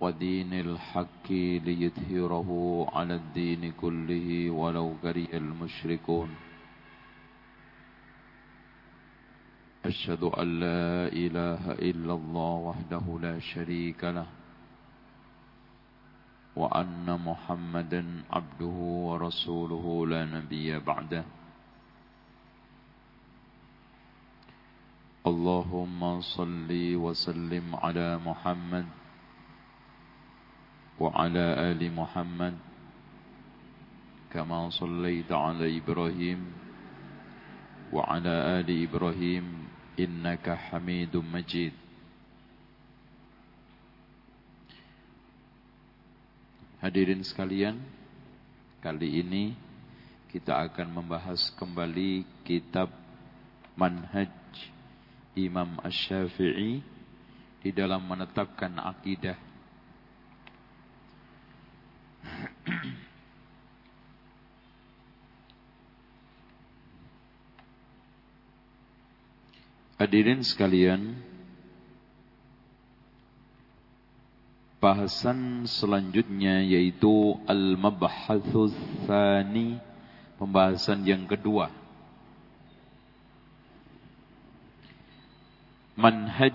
ودين الحق ليظهره على الدين كله ولو كره المشركون. أشهد أن لا إله إلا الله وحده لا شريك له وأن محمدا عبده ورسوله لا نبي بعده. اللهم صل وسلم على محمد وعلى آل محمد كما صليت على إبراهيم وعلى آل إبراهيم إنك حميد مجيد Hadirin sekalian, kali ini kita akan membahas kembali kitab Manhaj Imam Ash-Syafi'i di dalam menetapkan akidah Hadirin sekalian, bahasan selanjutnya yaitu al-mabhatsus tsani, pembahasan yang kedua. Manhaj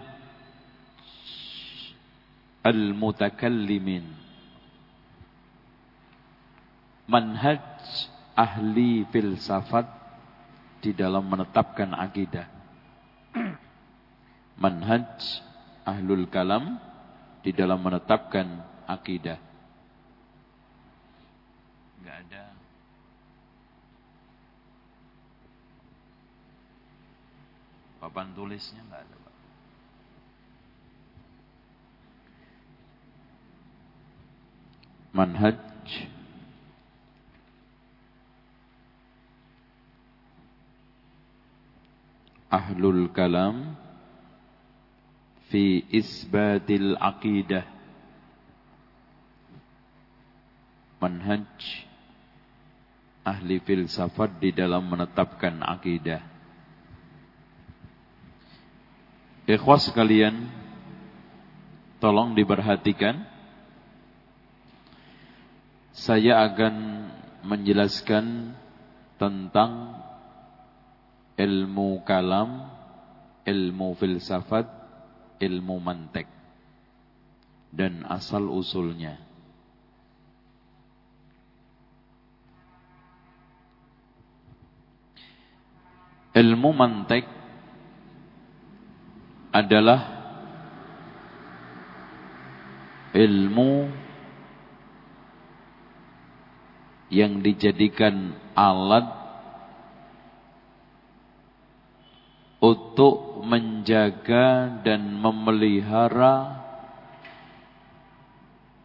al-mutakallimin manhaj ahli filsafat di dalam menetapkan akidah. Manhaj ahlul kalam di dalam menetapkan akidah. Enggak ada papan tulisnya enggak ada, Pak. Manhaj ahlul kalam fi isbatil aqidah. Manhaj ahli filsafat di dalam menetapkan akidah ikhwas sekalian tolong diperhatikan. Saya akan menjelaskan tentang ilmu kalam, ilmu filsafat, ilmu mantek dan asal usulnya. Ilmu mantek adalah ilmu yang dijadikan alat untuk menjaga dan memelihara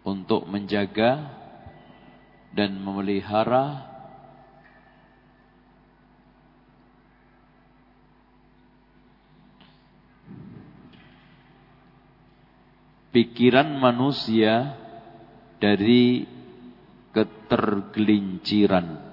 untuk menjaga dan memelihara pikiran manusia dari ketergelinciran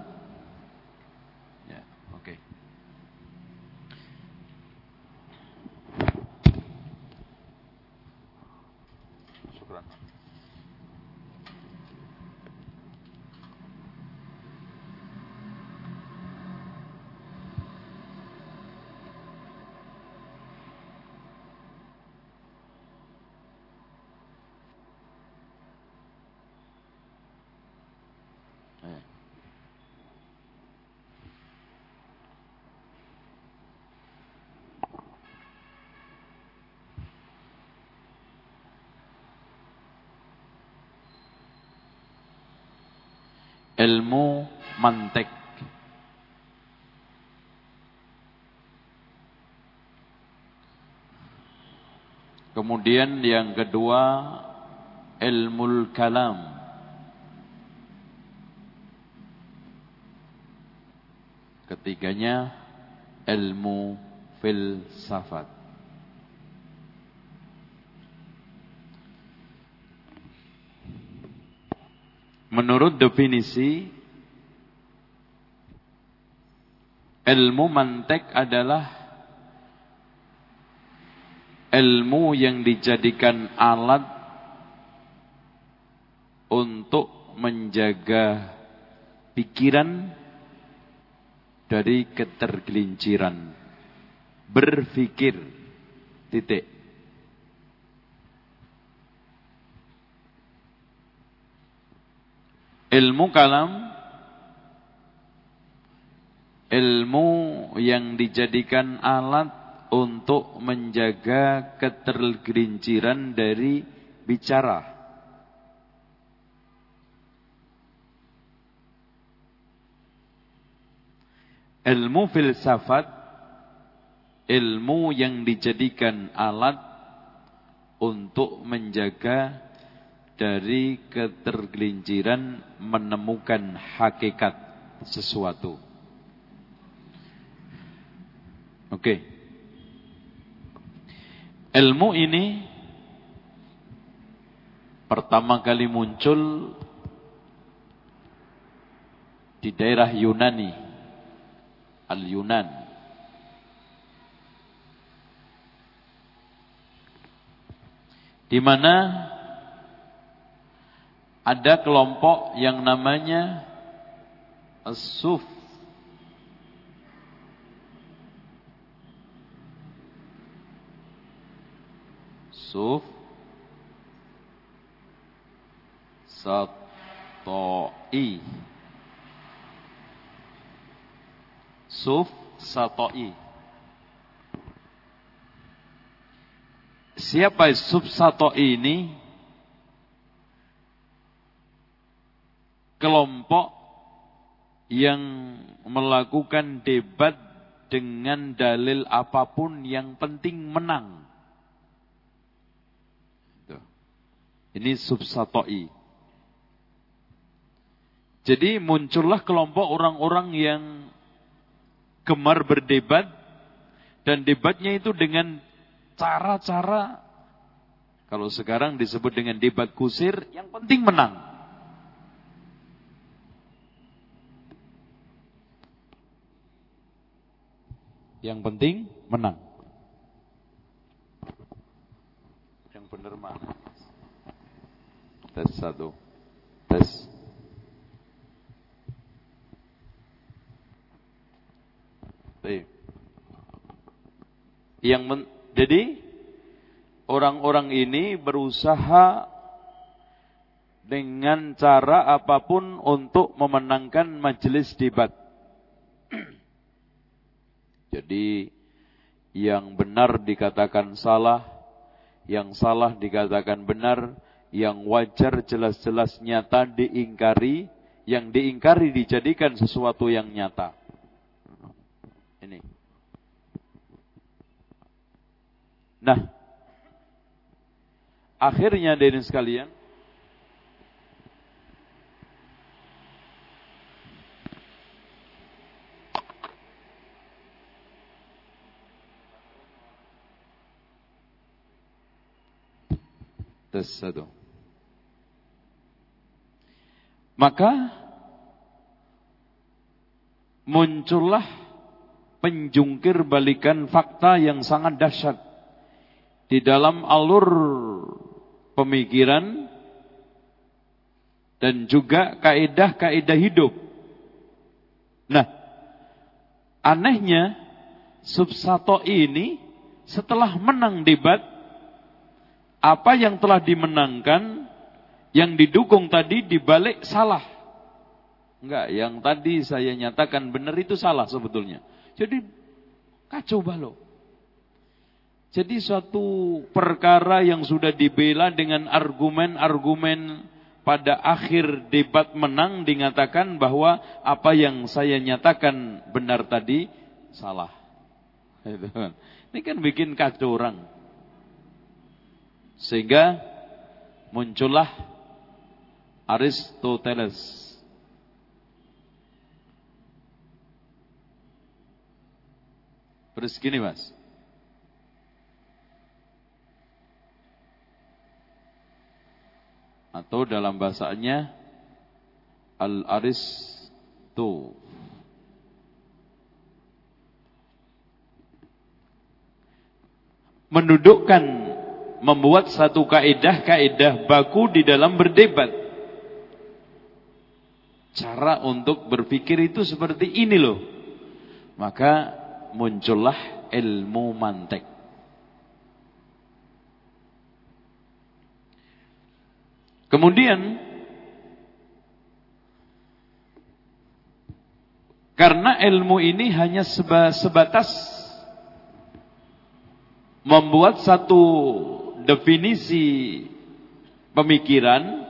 ilmu mantek. Kemudian yang kedua ilmu kalam. Ketiganya ilmu filsafat. Menurut definisi ilmu mantek adalah ilmu yang dijadikan alat untuk menjaga pikiran dari ketergelinciran. Berpikir. Titik. Ilmu kalam ilmu yang dijadikan alat untuk menjaga ketergelinciran dari bicara. Ilmu filsafat ilmu yang dijadikan alat untuk menjaga dari ketergelinciran menemukan hakikat sesuatu. Oke. Ilmu ini pertama kali muncul di daerah Yunani Al-Yunan. Di mana ada kelompok yang namanya As-Suf. Suf Satoi Suf Satoi. Siapa Suf Satoi ini? Kelompok yang melakukan debat dengan dalil apa pun yang penting menang. Ini subsatoi. Jadi muncullah kelompok orang-orang yang gemar berdebat dan debatnya itu dengan cara-cara kalau sekarang disebut dengan debat kusir yang penting menang. Yang penting menang. Yang benar mana? Tes satu. Tes. Yang men, jadi orang-orang ini berusaha dengan cara apa pun untuk memenangkan majelis debat. Jadi yang benar dikatakan salah, yang salah dikatakan benar, yang wajar jelas-jelas nyata diingkari, yang diingkari dijadikan sesuatu yang nyata. Ini. Nah, akhirnya dari sekalian, tes satu. Maka muncullah penjungkir balikan fakta yang sangat dahsyat di dalam alur pemikiran dan juga kaidah-kaidah hidup. Nah, anehnya Subsato ini setelah menang debat apa yang telah dimenangkan yang didukung tadi dibalik salah. Enggak, yang tadi saya nyatakan benar itu salah sebetulnya. Jadi kacau balau. Jadi suatu perkara yang sudah dibela dengan argumen-argumen pada akhir debat menang dikatakan bahwa apa yang saya nyatakan benar tadi salah. Kan. Ini kan bikin kacau orang. Sehingga muncullah Aristoteles Terus gini mas. Atau dalam bahasanya Al-Aristo. Mendudukkan membuat satu kaidah-kaidah baku di dalam berdebat. Cara untuk berpikir itu seperti ini loh. Maka muncullah ilmu mantek. Kemudian karena ilmu ini hanya sebatas membuat satu definisi pemikiran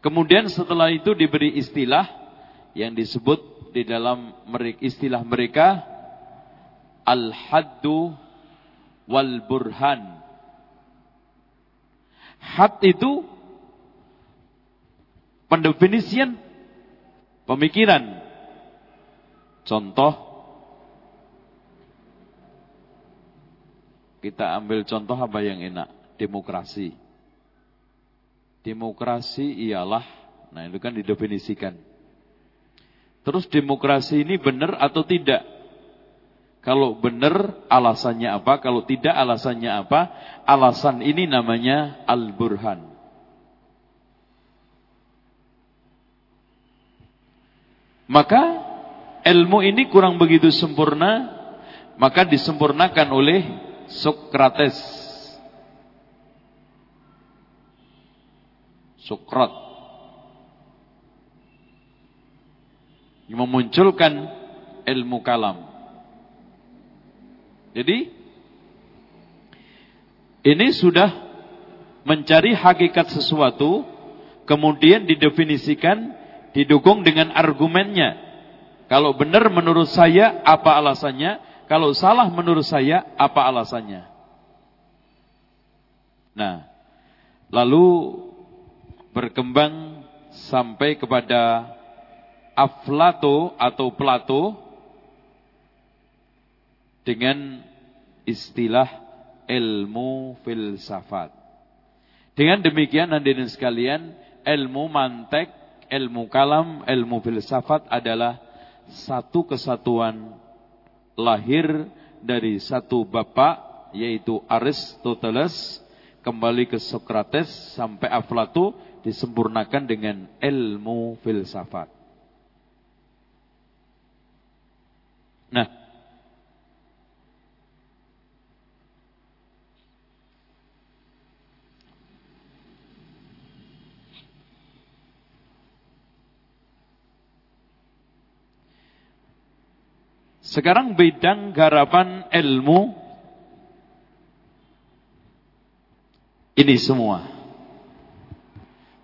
kemudian setelah itu diberi istilah yang disebut di dalam istilah mereka al-haddu wal burhan had itu pendefinisian pemikiran. Contoh Kita ambil contoh apa yang enak? Demokrasi. Demokrasi ialah, nah itu kan didefinisikan. Terus demokrasi ini benar atau tidak? Kalau benar alasannya apa? Kalau tidak alasannya apa? Alasan ini namanya al-burhan. Maka ilmu ini kurang begitu sempurna, maka disempurnakan oleh Sokrates. Sokrat. Yang memunculkan ilmu kalam. Jadi ini sudah mencari hakikat sesuatu kemudian didefinisikan didukung dengan argumennya. Kalau benar menurut saya apa alasannya? Kalau salah menurut saya, apa alasannya? Nah, lalu berkembang sampai kepada Aflato atau Plato dengan istilah ilmu filsafat. Dengan demikian hadirin sekalian, ilmu mantek, ilmu kalam, ilmu filsafat adalah satu kesatuan lahir dari satu bapak yaitu Aristoteles kembali ke Socrates sampai Aflato disempurnakan dengan ilmu filsafat. Nah, Sekarang bidang garapan ilmu ini semua.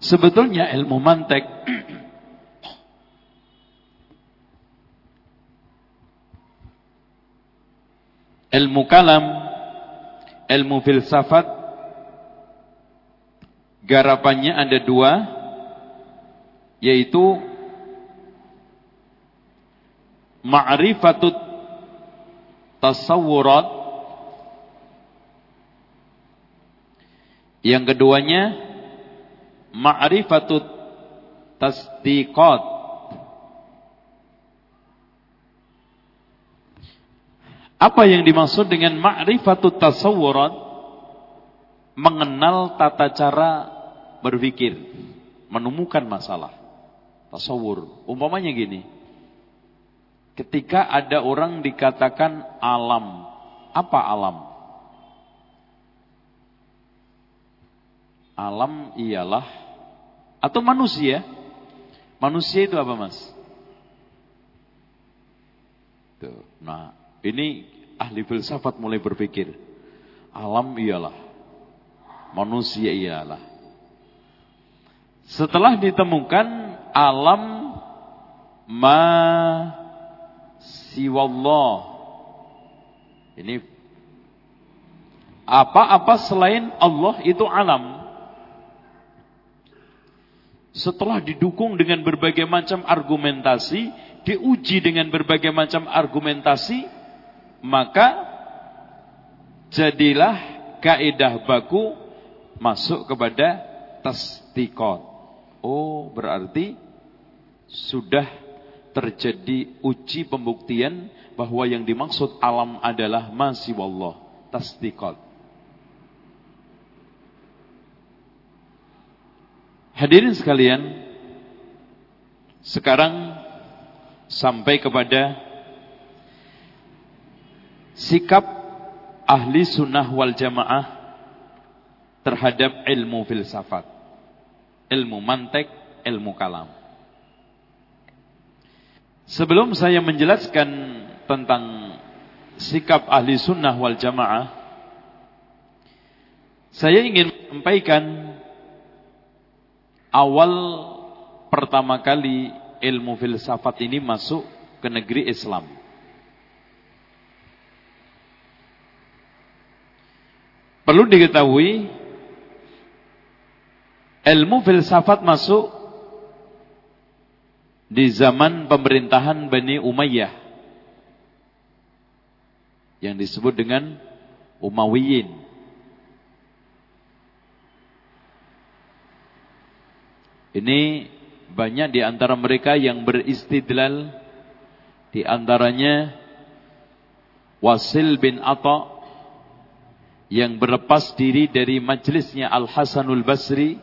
Sebetulnya ilmu mantek ilmu kalam, ilmu filsafat garapannya ada dua yaitu ma'rifatut tasawurat yang keduanya ma'rifatut tasdiqat. Apa yang dimaksud dengan ma'rifatut tasawurat mengenal tata cara berpikir menemukan masalah tasawur umpamanya gini Ketika ada orang dikatakan alam, apa alam? Alam ialah atau manusia. Manusia itu apa, Mas? Tuh. Nah, ini ahli filsafat mulai berpikir. Alam ialah manusia ialah. Setelah ditemukan alam ma siwallah. Ini apa-apa selain Allah itu alam. Setelah didukung dengan berbagai macam argumentasi, diuji dengan berbagai macam argumentasi, maka jadilah kaidah baku masuk kepada tasdikot. Oh, berarti sudah terjadi uji pembuktian bahwa yang dimaksud alam adalah masih wallah tasdiqat. Hadirin sekalian, Sekarang sampai kepada sikap ahli sunnah wal jamaah terhadap ilmu filsafat, ilmu mantek, ilmu kalam. Sebelum saya menjelaskan tentang sikap ahli sunnah wal jamaah, saya ingin menyampaikan awal pertama kali ilmu filsafat ini masuk ke negeri Islam. Perlu diketahui ilmu filsafat masuk di zaman pemerintahan Bani Umayyah. Yang disebut dengan Umayyin. Ini banyak di antara mereka yang beristidlal. Di antaranya Wasil bin Atta yang berlepas diri dari majlisnya Al Hasanul Basri.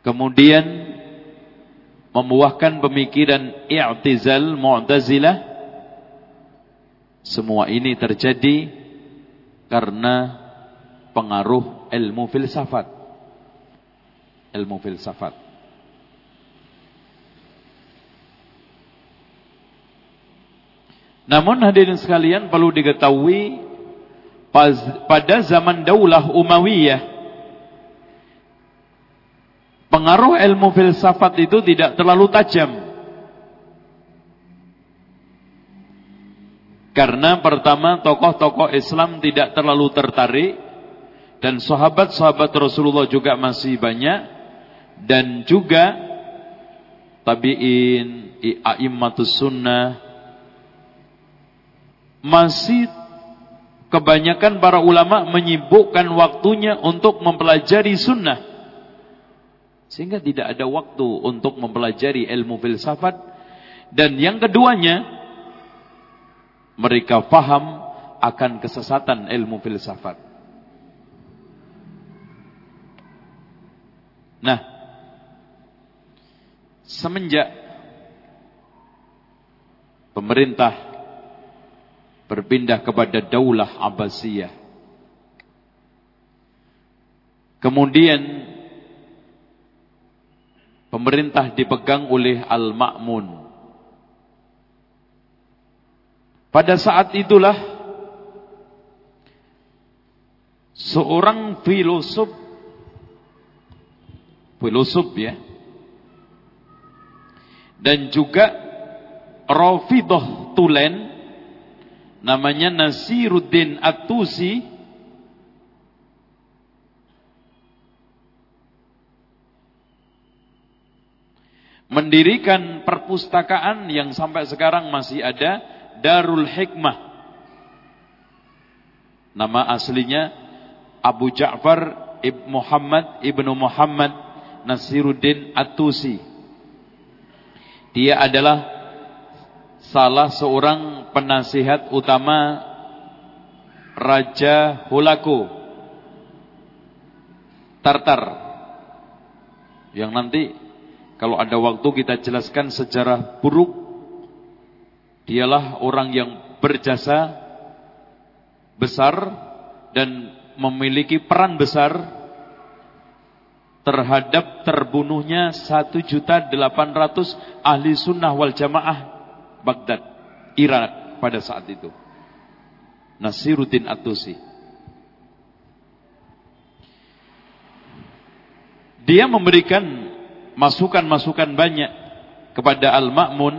Kemudian membuahkan pemikiran i'tizal mu'tazilah semua ini terjadi karena pengaruh ilmu filsafat ilmu filsafat. Namun hadirin sekalian perlu diketahui pada zaman Daulah Umayyah pengaruh ilmu filsafat itu tidak terlalu tajam. Karena pertama tokoh-tokoh Islam tidak terlalu tertarik dan sahabat-sahabat Rasulullah juga masih banyak dan juga tabi'in, a'immatus sunnah masih kebanyakan para ulama menyibukkan waktunya untuk mempelajari sunnah sehingga tidak ada waktu untuk mempelajari ilmu filsafat dan yang keduanya mereka faham akan kesesatan ilmu filsafat nah semenjak pemerintah berpindah kepada daulah Abbasiyah. Kemudian pemerintah dipegang oleh Al-Ma'mun. Pada saat itulah seorang filosof filosof ya dan juga Rafidah Tulen namanya Nasiruddin Atusi mendirikan perpustakaan yang sampai sekarang masih ada Darul Hikmah. Nama aslinya Abu Ja'far Ibn Muhammad Ibnu Muhammad Nasiruddin Atusi dia adalah salah seorang penasihat utama Raja Hulaku Tartar. Yang nanti kalau ada waktu kita jelaskan sejarah buruk dialah orang yang berjasa besar dan memiliki peran besar terhadap terbunuhnya 1.800 ahli sunnah wal jamaah Baghdad, Irak pada saat itu. Nasiruddin At-Tusi. Dia memberikan masukan-masukan banyak kepada Al-Ma'mun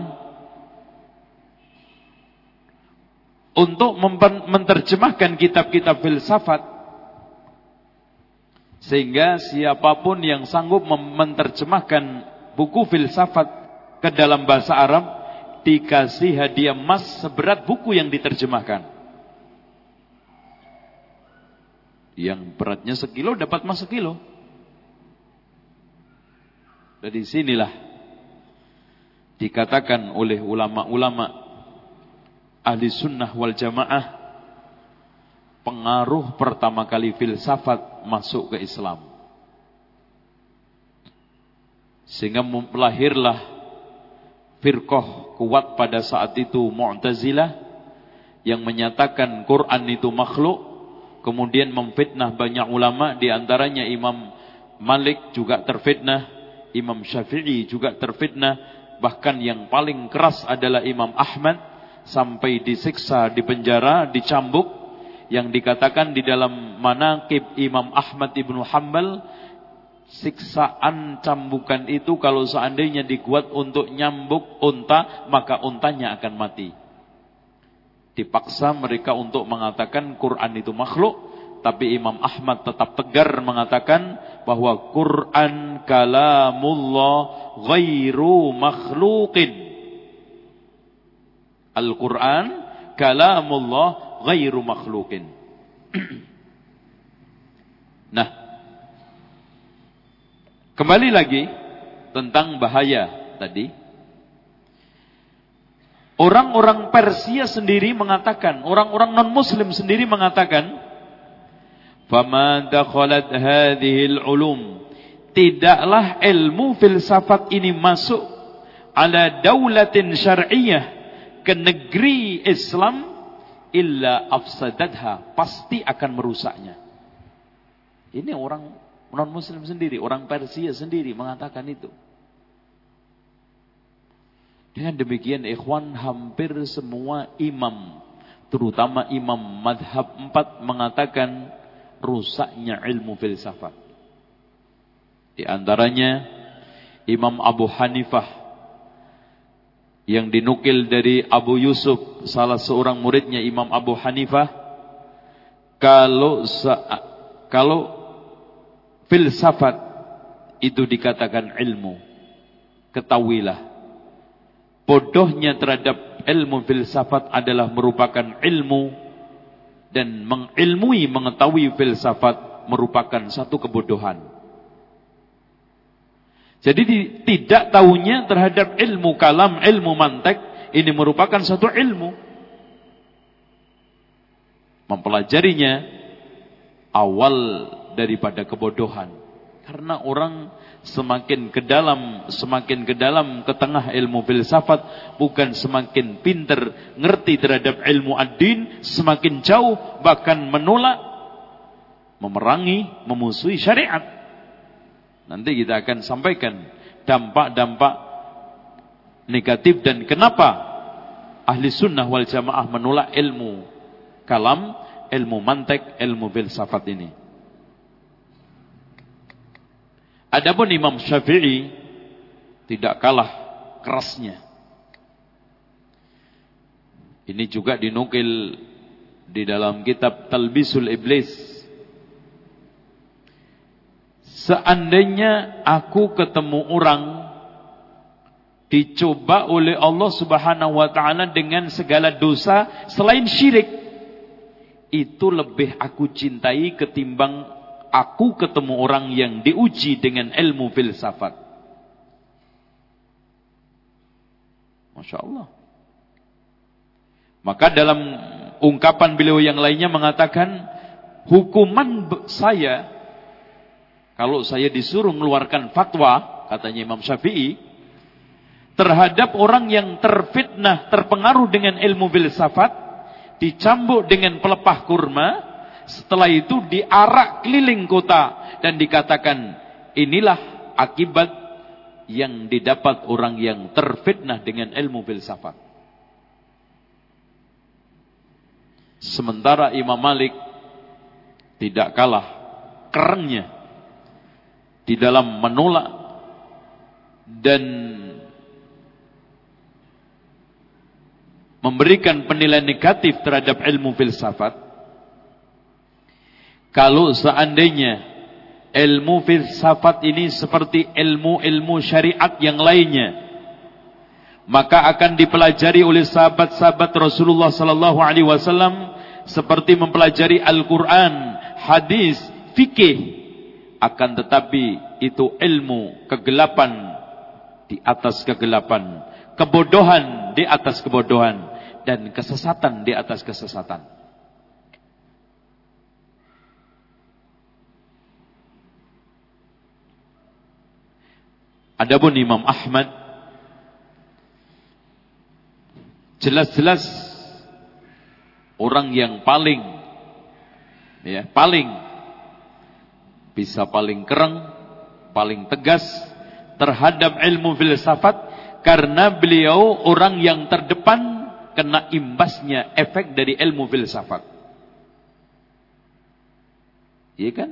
untuk menerjemahkan kitab-kitab filsafat sehingga siapa pun yang sanggup menerjemahkan buku filsafat ke dalam bahasa Arab dikasih hadiah emas seberat buku yang diterjemahkan. Yang beratnya sekilo dapat emas sekilo. Dari sinilah dikatakan oleh ulama-ulama ahli sunnah wal jamaah pengaruh pertama kali filsafat masuk ke Islam. Sehingga lahirlah firqah kuat pada saat itu Mu'tazilah yang menyatakan Quran itu makhluk, kemudian memfitnah banyak ulama di antaranya Imam Malik juga terfitnah, Imam Syafi'i juga terfitnah, bahkan yang paling keras adalah Imam Ahmad. Sampai disiksa, dipenjara, dicambuk. Yang dikatakan di dalam manaqib Imam Ahmad Ibnu Hanbal siksaan cambukan itu kalau seandainya dibuat untuk nyambuk unta, maka untanya akan mati. Dipaksa mereka untuk mengatakan Quran itu makhluk, tapi Imam Ahmad tetap tegar mengatakan bahwa Quran kalamullah ghairu makhluqin. Al-Quran kalamullah ghairu makhluqin. nah, Kembali lagi tentang bahaya tadi. Orang-orang Persia sendiri mengatakan, orang-orang non-muslim sendiri mengatakan, "Fama dakhalat hadhil ulum" Tidaklah ilmu filsafat ini masuk ala daulatin syar'iyyah ke negeri Islam illa afsadatha, pasti akan merusaknya. Ini orang non muslim sendiri, orang Persia sendiri mengatakan itu. Dengan demikian ikhwan hampir semua imam, terutama imam madhab empat mengatakan rusaknya ilmu filsafat. Di antaranya Imam Abu Hanifah yang dinukil dari Abu Yusuf, salah seorang muridnya Imam Abu Hanifah, kalau kalau filsafat itu dikatakan ilmu. Ketahuilah. Bodohnya terhadap ilmu filsafat adalah merupakan ilmu dan mengilmui mengetahui filsafat merupakan satu kebodohan. Jadi tidak tahunya terhadap ilmu kalam, ilmu mantek ini merupakan satu ilmu. Mempelajarinya awal daripada kebodohan. Karena orang semakin ke dalam, semakin ke dalam ke tengah ilmu filsafat, bukan semakin pinter ngerti terhadap ilmu ad-din, semakin jauh bahkan menolak, memerangi, memusuhi syariat. Nanti kita akan sampaikan dampak-dampak negatif dan kenapa ahli sunnah wal jamaah menolak ilmu kalam, ilmu mantek, ilmu filsafat ini. Adapun Imam Syafi'i tidak kalah kerasnya. Ini juga dinukil di dalam kitab Talbisul Iblis. Seandainya aku ketemu orang dicoba oleh Allah Subhanahu wa taala dengan segala dosa selain syirik, itu lebih aku cintai ketimbang aku ketemu orang yang diuji dengan ilmu filsafat. Masya Allah. Maka dalam ungkapan beliau yang lainnya mengatakan, hukuman saya, kalau saya disuruh mengeluarkan fatwa, katanya Imam Syafi'i, terhadap orang yang terfitnah, terpengaruh dengan ilmu filsafat, dicambuk dengan pelepah kurma, setelah itu diarak keliling kota dan dikatakan inilah akibat yang didapat orang yang terfitnah dengan ilmu filsafat. Sementara Imam Malik tidak kalah kerennya di dalam menolak dan memberikan penilaian negatif terhadap ilmu filsafat kalau seandainya ilmu filsafat ini seperti ilmu-ilmu syariat yang lainnya, maka akan dipelajari oleh sahabat-sahabat Rasulullah sallallahu alaihi wasallam seperti mempelajari Al-Qur'an, hadis, fikih. Akan tetapi itu ilmu kegelapan di atas kegelapan, kebodohan di atas kebodohan dan kesesatan di atas kesesatan. Adapun Imam Ahmad jelas-jelas orang yang paling ya, paling bisa paling kereng, paling tegas terhadap ilmu filsafat karena beliau orang yang terdepan kena imbasnya efek dari ilmu filsafat. Iya kan?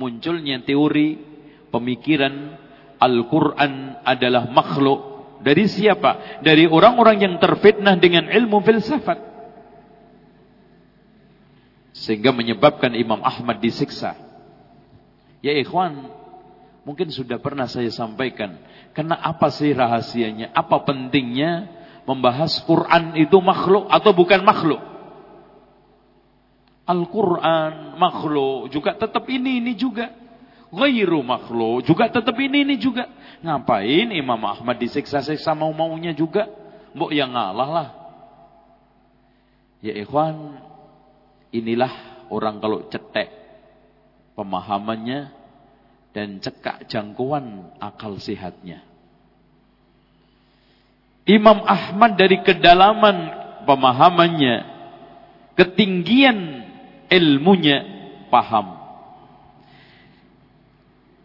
Munculnya teori pemikiran Al-Quran adalah makhluk. Dari siapa? Dari orang-orang yang terfitnah dengan ilmu filsafat. Sehingga menyebabkan Imam Ahmad disiksa. Ya ikhwan, mungkin sudah pernah saya sampaikan. Karena apa sih rahasianya? Apa pentingnya membahas Quran itu makhluk atau bukan makhluk? Al-Quran makhluk juga tetap ini ini juga ghairu makhluk juga tetap ini ini juga. Ngapain Imam Ahmad disiksa-siksa mau-maunya juga? Mbok yang ngalah lah. Ya ikhwan, inilah orang kalau cetek pemahamannya dan cekak jangkauan akal sehatnya. Imam Ahmad dari kedalaman pemahamannya, ketinggian ilmunya, paham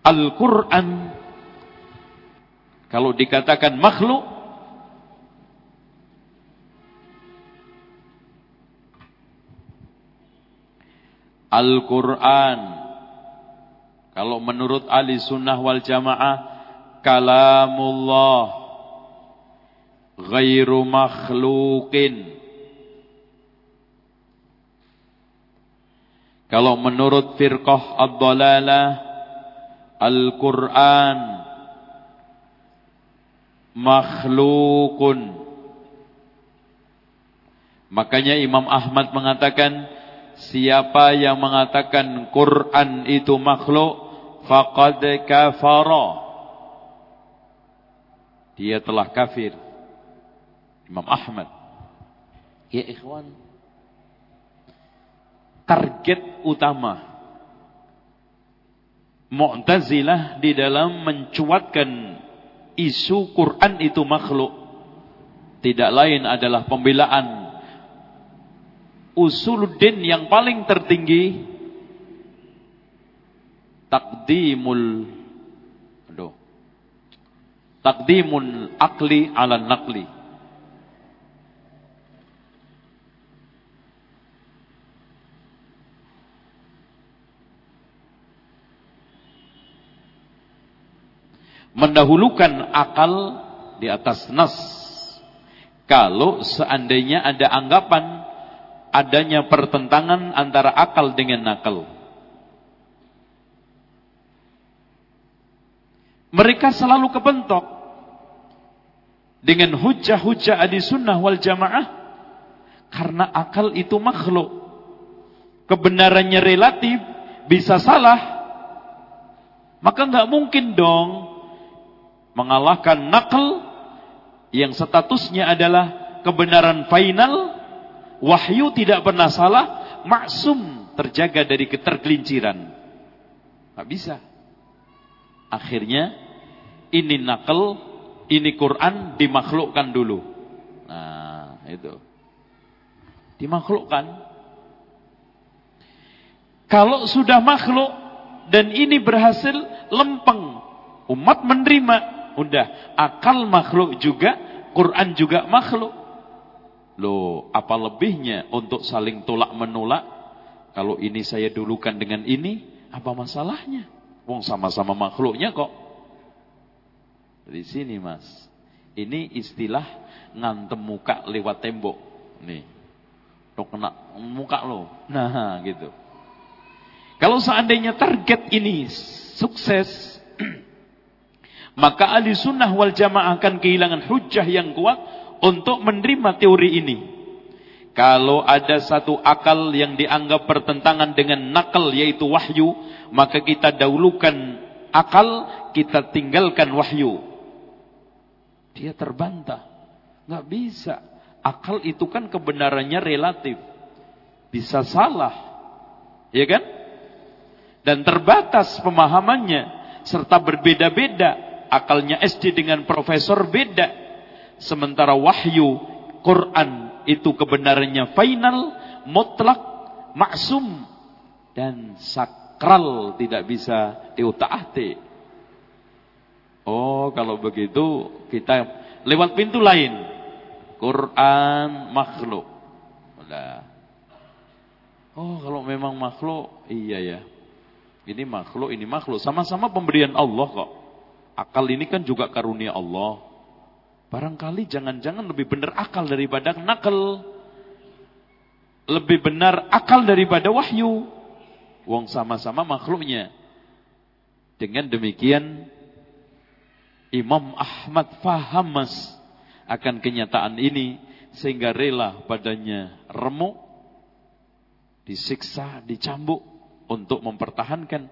Al-Quran. Kalau dikatakan makhluk Al-Quran. Kalau menurut ahli sunnah wal jamaah kalamullah ghairu makhlukin kalau menurut firqah ad-dalalah Al-Quran makhlukun. Makanya Imam Ahmad mengatakan, siapa yang mengatakan Quran itu makhluk, faqad kafara. Dia telah kafir. Imam Ahmad. Ya ikhwan. Target utama Mu'tazilah di dalam mencuatkan isu Quran itu makhluk. Tidak lain adalah pembelaan. Usuluddin yang paling tertinggi takdimul aduh takdimul akli ala nakli mendahulukan akal di atas nas. Kalau seandainya ada anggapan adanya pertentangan antara akal dengan nakal. Mereka selalu kebentok dengan hujah-hujah adi sunnah wal jamaah karena akal itu makhluk. Kebenarannya relatif, bisa salah. Maka nggak mungkin dong mengalahkan nakal yang statusnya adalah kebenaran final, wahyu tidak pernah salah, maksum terjaga dari ketergelinciran. Tak bisa. Akhirnya ini nakal, ini Quran dimakhlukkan dulu. Nah, itu. Dimakhlukkan. Kalau sudah makhluk dan ini berhasil lempeng, umat menerima Udah, akal makhluk juga, Quran juga makhluk. Loh, apa lebihnya untuk saling tolak menolak? Kalau ini saya dulukan dengan ini, apa masalahnya? Wong sama-sama makhluknya kok. Di sini mas, ini istilah ngantem muka lewat tembok. Nih, lo kena muka lo. Nah, gitu. Kalau seandainya target ini sukses, maka ahli sunnah wal jamaah akan kehilangan hujah yang kuat untuk menerima teori ini. Kalau ada satu akal yang dianggap bertentangan dengan nakal yaitu wahyu, maka kita dahulukan akal, kita tinggalkan wahyu. Dia terbantah. Nggak bisa. Akal itu kan kebenarannya relatif. Bisa salah. Ya kan? Dan terbatas pemahamannya. Serta berbeda-beda akalnya SD dengan profesor beda. Sementara wahyu Quran itu kebenarannya final, mutlak, maksum dan sakral tidak bisa diutak-atik. Oh, kalau begitu kita lewat pintu lain. Quran makhluk. Udah. Oh, kalau memang makhluk, iya ya. Ini makhluk, ini makhluk. Sama-sama pemberian Allah kok. Akal ini kan juga karunia Allah. Barangkali jangan-jangan lebih benar akal daripada nakal. Lebih benar akal daripada wahyu. Wong sama-sama makhluknya. Dengan demikian Imam Ahmad faham mas akan kenyataan ini sehingga rela padanya remuk, disiksa, dicambuk untuk mempertahankan.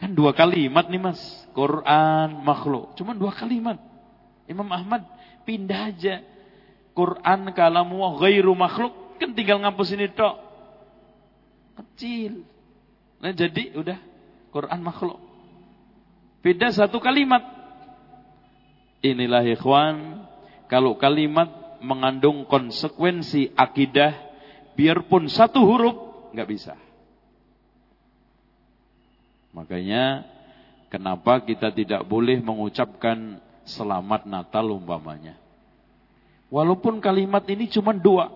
Kan dua kalimat nih mas, Quran, makhluk. Cuma dua kalimat. Imam Ahmad pindah aja. Quran kalamu ghairu makhluk. Kan tinggal ngapus ini tok. Kecil. Nah jadi udah Quran makhluk. Beda satu kalimat. Inilah ikhwan. Kalau kalimat mengandung konsekuensi akidah. Biarpun satu huruf. nggak bisa. Makanya kenapa kita tidak boleh mengucapkan selamat Natal umpamanya. Walaupun kalimat ini cuma dua.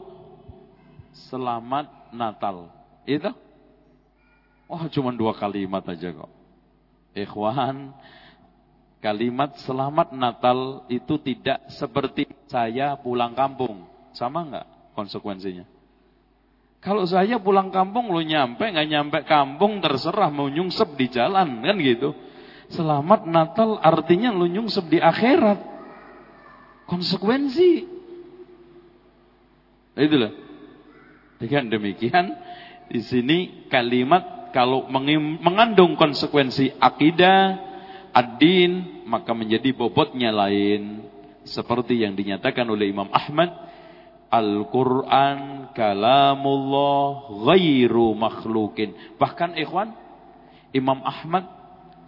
Selamat Natal. Itu? Oh cuma dua kalimat aja kok. Ikhwan, kalimat selamat Natal itu tidak seperti saya pulang kampung. Sama enggak konsekuensinya? Kalau saya pulang kampung lo nyampe nggak nyampe kampung terserah mau nyungsep di jalan kan gitu. Selamat Natal artinya lo nyungsep di akhirat. Konsekuensi. Itulah. Dengan demikian di sini kalimat kalau mengandung konsekuensi akidah, ad-din, maka menjadi bobotnya lain. Seperti yang dinyatakan oleh Imam Ahmad Al-Quran kalamullah ghairu makhlukin. Bahkan ikhwan, Imam Ahmad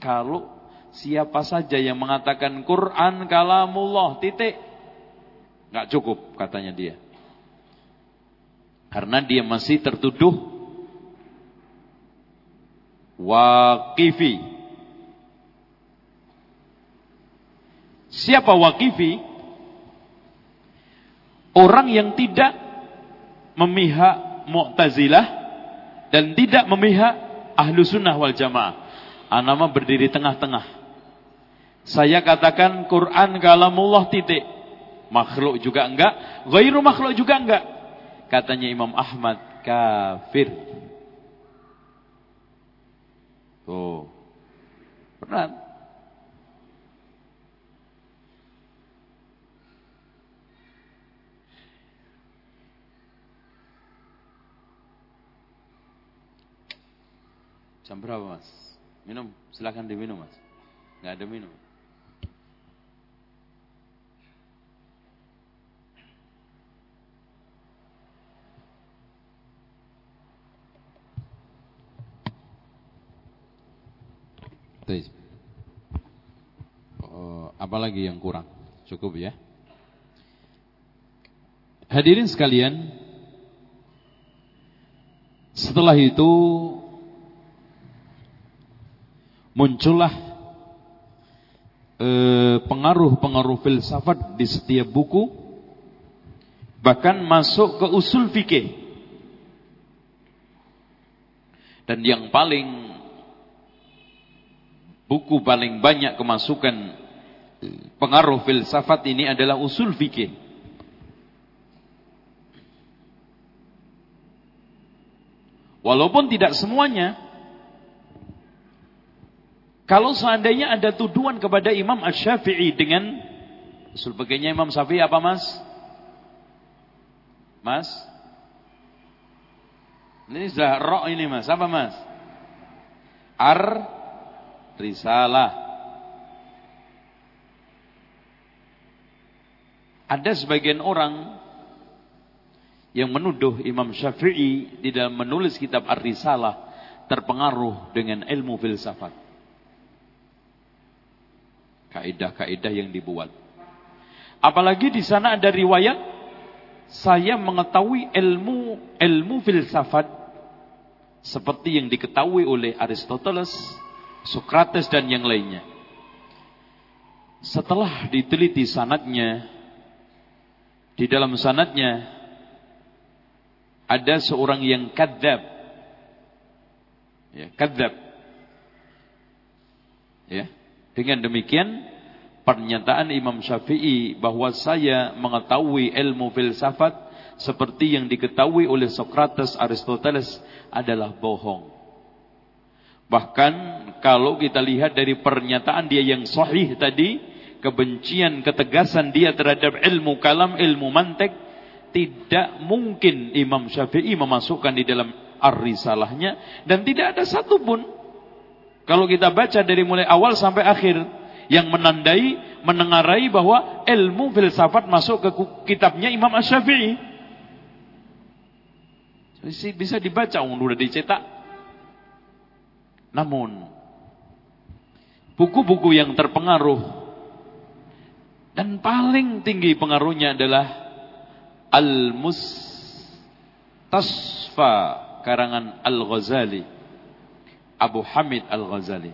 kalau siapa saja yang mengatakan Quran kalamullah titik. nggak cukup katanya dia. Karena dia masih tertuduh waqifi. Siapa waqifi? Orang yang tidak memihak Mu'tazilah dan tidak memihak Ahlu Sunnah wal Jamaah. Anama berdiri tengah-tengah. Saya katakan Quran kalamullah titik. Makhluk juga enggak, ghairu makhluk juga enggak. Katanya Imam Ahmad kafir. Tuh. Benar. Jam berapa mas? Minum, silahkan diminum mas. Nggak ada minum. Baik. Oh, apalagi yang kurang? Cukup ya. Hadirin sekalian, setelah itu muncullah eh, pengaruh-pengaruh filsafat di setiap buku bahkan masuk ke usul fikih. Dan yang paling buku paling banyak kemasukan pengaruh filsafat ini adalah usul fikih. Walaupun tidak semuanya kalau seandainya ada tuduhan kepada Imam Ash-Syafi'i dengan begini Imam Syafi'i apa Mas? Mas? Ini sudah roh ini Mas, apa Mas? Ar Risalah. Ada sebagian orang yang menuduh Imam Syafi'i di dalam menulis kitab Ar-Risalah terpengaruh dengan ilmu filsafat. Kaidah-kaidah yang dibuat. Apalagi di sana ada riwayat saya mengetahui ilmu ilmu filsafat seperti yang diketahui oleh Aristoteles, Socrates dan yang lainnya. Setelah diteliti sanatnya, di dalam sanatnya ada seorang yang kadzab. Ya, kadzab. Ya. Dengan demikian pernyataan Imam Syafi'i bahwa saya mengetahui ilmu filsafat seperti yang diketahui oleh Socrates, Aristoteles adalah bohong. Bahkan kalau kita lihat dari pernyataan dia yang sahih tadi, kebencian, ketegasan dia terhadap ilmu kalam, ilmu mantek, tidak mungkin Imam Syafi'i memasukkan di dalam ar-risalahnya dan tidak ada satupun kalau kita baca dari mulai awal sampai akhir yang menandai, menengarai bahwa ilmu filsafat masuk ke kitabnya Imam Ash-Syafi'i. Bisa dibaca, sudah dicetak. Namun, buku-buku yang terpengaruh dan paling tinggi pengaruhnya adalah Al-Mustasfa karangan Al-Ghazali. Abu Hamid Al-Ghazali.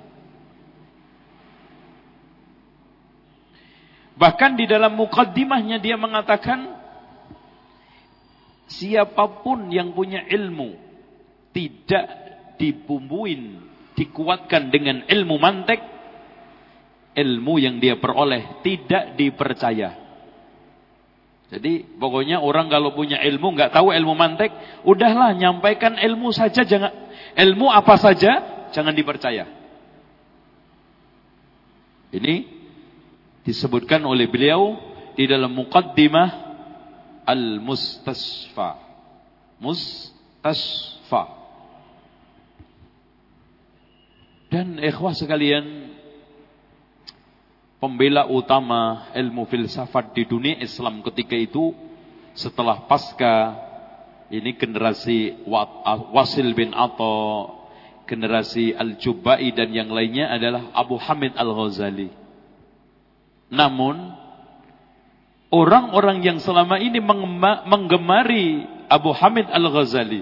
Bahkan di dalam mukaddimahnya dia mengatakan siapa pun yang punya ilmu tidak dibumbuin, dikuatkan dengan ilmu mantek, ilmu yang dia peroleh tidak dipercaya. Jadi pokoknya orang kalau punya ilmu nggak tahu ilmu mantek, udahlah nyampaikan ilmu saja jangan ilmu apa saja jangan dipercaya. Ini disebutkan oleh beliau di dalam muqaddimah Al-Mustasfa. Mustasfa. Dan ikhwah sekalian, pembela utama ilmu filsafat di dunia Islam ketika itu setelah pasca ini generasi Wasil bin Atta, generasi Al-Jubai dan yang lainnya adalah Abu Hamid Al-Ghazali. Namun orang-orang yang selama ini menggemari Abu Hamid Al-Ghazali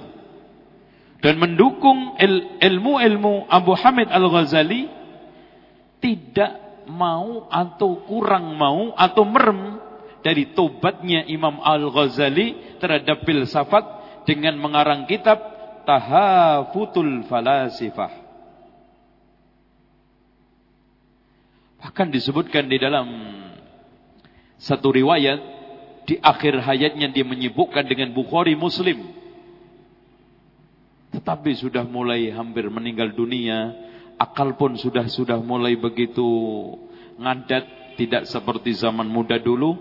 dan mendukung ilmu-ilmu Abu Hamid Al-Ghazali tidak mau atau kurang mau atau merem dari tobatnya Imam Al-Ghazali terhadap filsafat dengan mengarang kitab Tahafutul Falasifah. Bahkan disebutkan di dalam satu riwayat di akhir hayatnya dia menyibukkan dengan Bukhari Muslim. Tetapi sudah mulai hampir meninggal dunia, akal pun sudah sudah mulai begitu ngadat, tidak seperti zaman muda dulu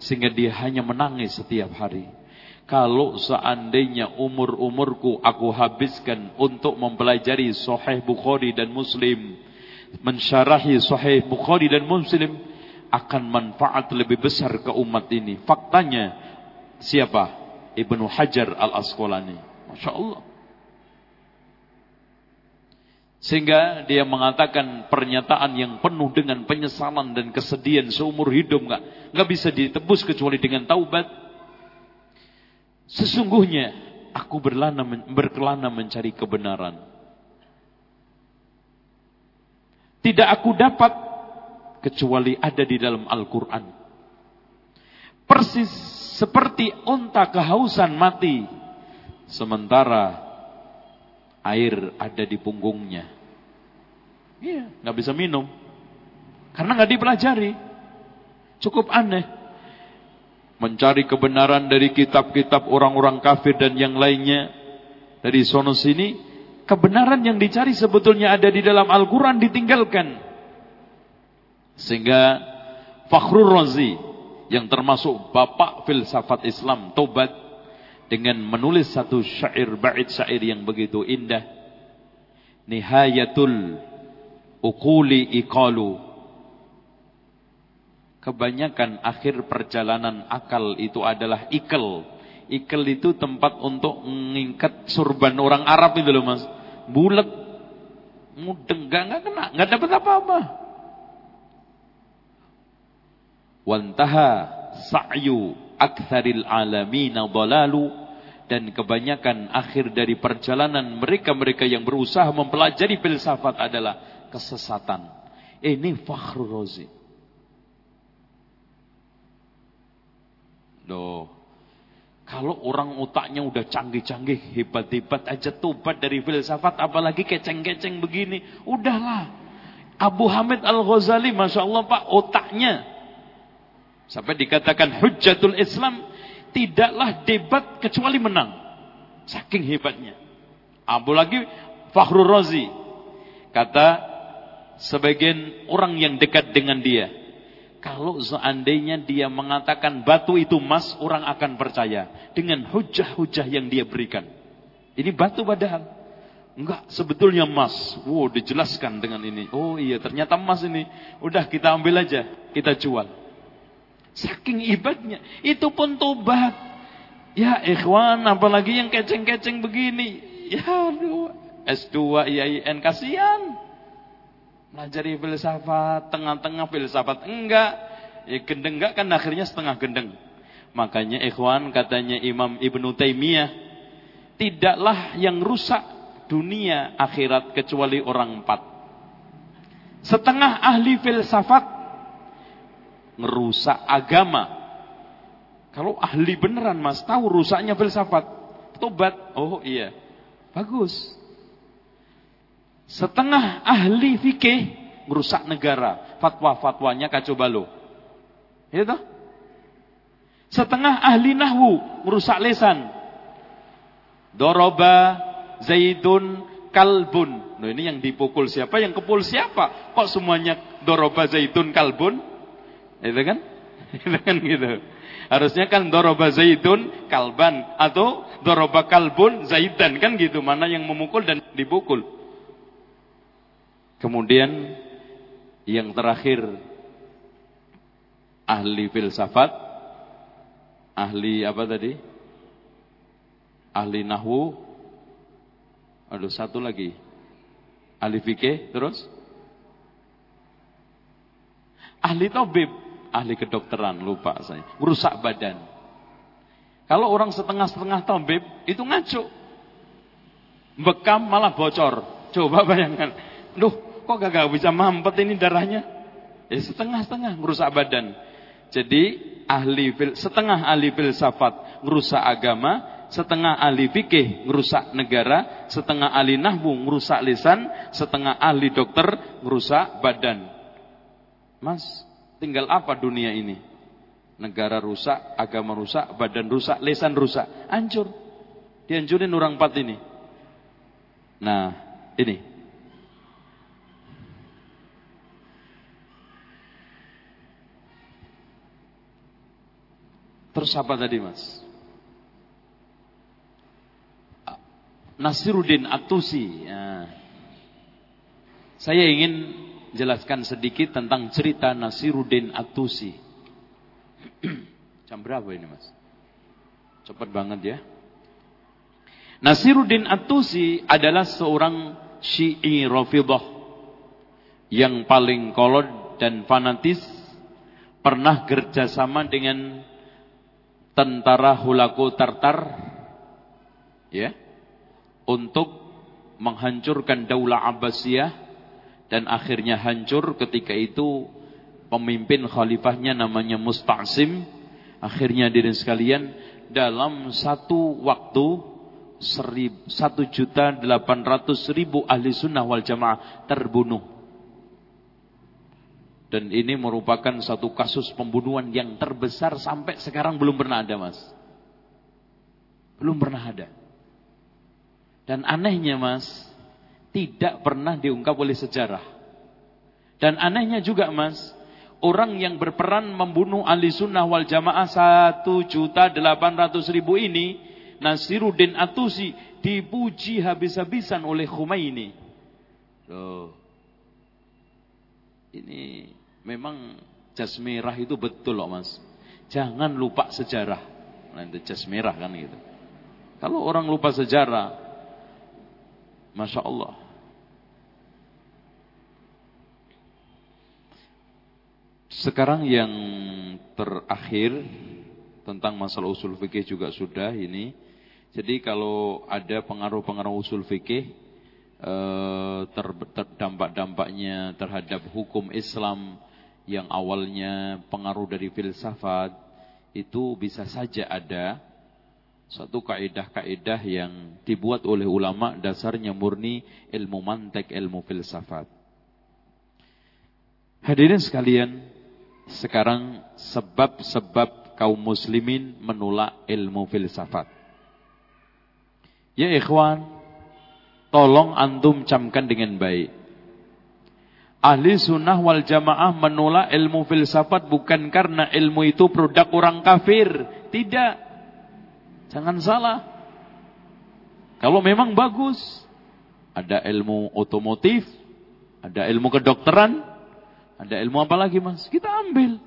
sehingga dia hanya menangis setiap hari. Kalau seandainya umur-umurku aku habiskan untuk mempelajari Sahih Bukhari dan Muslim, mensyarahi Sahih Bukhari dan Muslim akan manfaat lebih besar ke umat ini. Faktanya siapa? Ibnu Hajar Al-Asqalani. Masya Allah. Sehingga dia mengatakan pernyataan yang penuh dengan penyesalan dan kesedihan seumur hidup nggak nggak bisa ditebus kecuali dengan taubat. Sesungguhnya aku berlana berkelana mencari kebenaran. Tidak aku dapat kecuali ada di dalam Al-Quran. Persis seperti unta kehausan mati. Sementara air ada di punggungnya. Iya, nggak bisa minum. Karena nggak dipelajari. Cukup aneh. Mencari kebenaran dari kitab-kitab orang-orang kafir dan yang lainnya. Dari sono sini kebenaran yang dicari sebetulnya ada di dalam Al-Quran ditinggalkan. Sehingga Fakhrul Razi yang termasuk bapak filsafat Islam tobat dengan menulis satu syair bait syair yang begitu indah. Nihayatul ukuli iqalu. Kebanyakan akhir perjalanan akal itu adalah ikel. Ikel itu tempat untuk mengikat surban orang Arab itu loh mas bulat, mudeng, nggak nggak kena, nggak dapat apa-apa. Wantaha sa'yu aktsaril alamin dhalalu dan kebanyakan akhir dari perjalanan mereka-mereka yang berusaha mempelajari filsafat adalah kesesatan. Ini Fakhrul Razi. Loh, kalau orang otaknya udah canggih-canggih, hebat-hebat aja tobat dari filsafat, apalagi keceng-keceng begini, udahlah. Abu Hamid Al-Ghazali, Masya Allah Pak, otaknya. Sampai dikatakan hujjatul Islam, tidaklah debat kecuali menang. Saking hebatnya. Apalagi Fakhrul Razi. Kata sebagian orang yang dekat dengan dia. Kalau seandainya dia mengatakan batu itu emas, orang akan percaya. Dengan hujah-hujah yang dia berikan. Ini batu padahal. Enggak, sebetulnya emas. Wow, dijelaskan dengan ini. Oh iya, ternyata emas ini. Udah kita ambil aja, kita jual. Saking ibadnya. Itu pun tobat. Ya ikhwan, apalagi yang keceng-keceng begini. Ya aduh, S2, IAIN, kasihan. Melajari filsafat, tengah-tengah filsafat enggak. Ya gendeng enggak kan akhirnya setengah gendeng. Makanya ikhwan katanya Imam Ibnu Taimiyah, tidaklah yang rusak dunia akhirat kecuali orang empat. Setengah ahli filsafat ngerusak agama. Kalau ahli beneran mas, tahu rusaknya filsafat. Tobat, oh iya, bagus. Setengah ahli fikih merusak negara. Fatwa-fatwanya kacau balau. Ya toh? Setengah ahli nahwu merusak lesan. Doroba Zaidun kalbun. Nah ini yang dipukul siapa? Yang kepul siapa? Kok semuanya doroba Zaidun kalbun? Itu kan? Itu kan gitu. Harusnya kan doroba Zaidun kalban atau doroba kalbun Zaidan kan gitu. Mana yang memukul dan dipukul? Kemudian yang terakhir ahli filsafat, ahli apa tadi? Ahli nahwu. Aduh satu lagi. Ahli fikih terus? Ahli tabib, ahli kedokteran, lupa saya. Merusak badan. Kalau orang setengah-setengah tabib itu ngaco. Bekam malah bocor. Coba bayangkan. Duh, kok gak bisa mampet ini darahnya? Ya setengah-setengah merusak badan. Jadi ahli setengah ahli filsafat merusak agama, setengah ahli fikih merusak negara, setengah ahli nahwu merusak lisan, setengah ahli dokter merusak badan. Mas, tinggal apa dunia ini? Negara rusak, agama rusak, badan rusak, lisan rusak, hancur. Dihancurin orang empat ini. Nah, ini Terus apa tadi mas? Nasiruddin Atusi. Ya. Saya ingin jelaskan sedikit tentang cerita Nasiruddin Atusi. Jam berapa ini mas? Cepat banget ya. Nasiruddin Atusi adalah seorang Syi'i Rafidah yang paling kolot dan fanatis pernah kerjasama dengan tentara Hulaku Tartar ya untuk menghancurkan daulah Abbasiyah dan akhirnya hancur ketika itu pemimpin khalifahnya namanya Musta'sim akhirnya diri sekalian dalam satu waktu satu juta delapan ratus ribu ahli sunnah wal jamaah terbunuh dan ini merupakan satu kasus pembunuhan yang terbesar sampai sekarang belum pernah ada mas. Belum pernah ada. Dan anehnya mas, tidak pernah diungkap oleh sejarah. Dan anehnya juga mas, orang yang berperan membunuh ahli sunnah wal jamaah satu juta delapan ratus ribu ini, Nasiruddin Atusi, dipuji habis-habisan oleh Khomeini. Loh. Ini memang jas merah itu betul loh mas. Jangan lupa sejarah. Nanti jas merah kan gitu. Kalau orang lupa sejarah, masya Allah. Sekarang yang terakhir tentang masalah usul fikih juga sudah ini. Jadi kalau ada pengaruh-pengaruh usul fikih eh, terdampak-dampaknya terhadap hukum Islam yang awalnya pengaruh dari filsafat itu bisa saja ada satu kaidah-kaidah yang dibuat oleh ulama dasarnya murni ilmu mantek, ilmu filsafat. Hadirin sekalian, sekarang sebab-sebab kaum muslimin menolak ilmu filsafat. Ya ikhwan, tolong antum camkan dengan baik. Ahli sunnah wal jamaah menolak ilmu filsafat bukan karena ilmu itu produk orang kafir. Tidak. Jangan salah. Kalau memang bagus. Ada ilmu otomotif. Ada ilmu kedokteran. Ada ilmu apa lagi mas? Kita ambil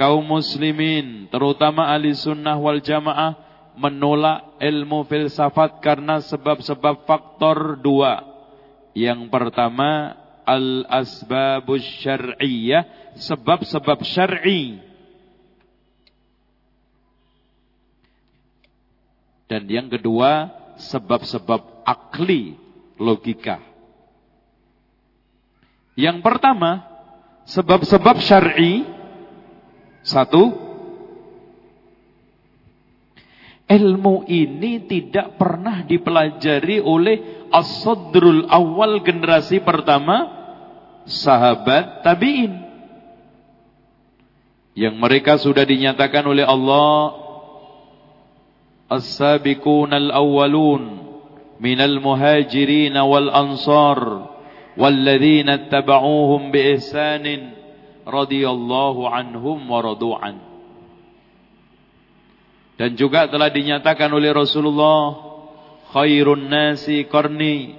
kaum muslimin, terutama ahli sunnah wal jamaah, menolak ilmu filsafat karena sebab-sebab faktor dua. Yang pertama, al-asbabus syar'iyyah, sebab-sebab syar'i. Dan yang kedua, sebab-sebab akli, logika. Yang pertama, sebab-sebab syar'i satu, ilmu ini tidak pernah dipelajari oleh as-sadrul awal generasi pertama sahabat tabi'in. Yang mereka sudah dinyatakan oleh Allah as-sabiqun al-awwalun minal muhajirin wal ansar walladzina ittaba'uuhum bi ihsanin radhiyallahu anhum wa radu'an. Dan juga telah dinyatakan oleh Rasulullah khairun nasi qarni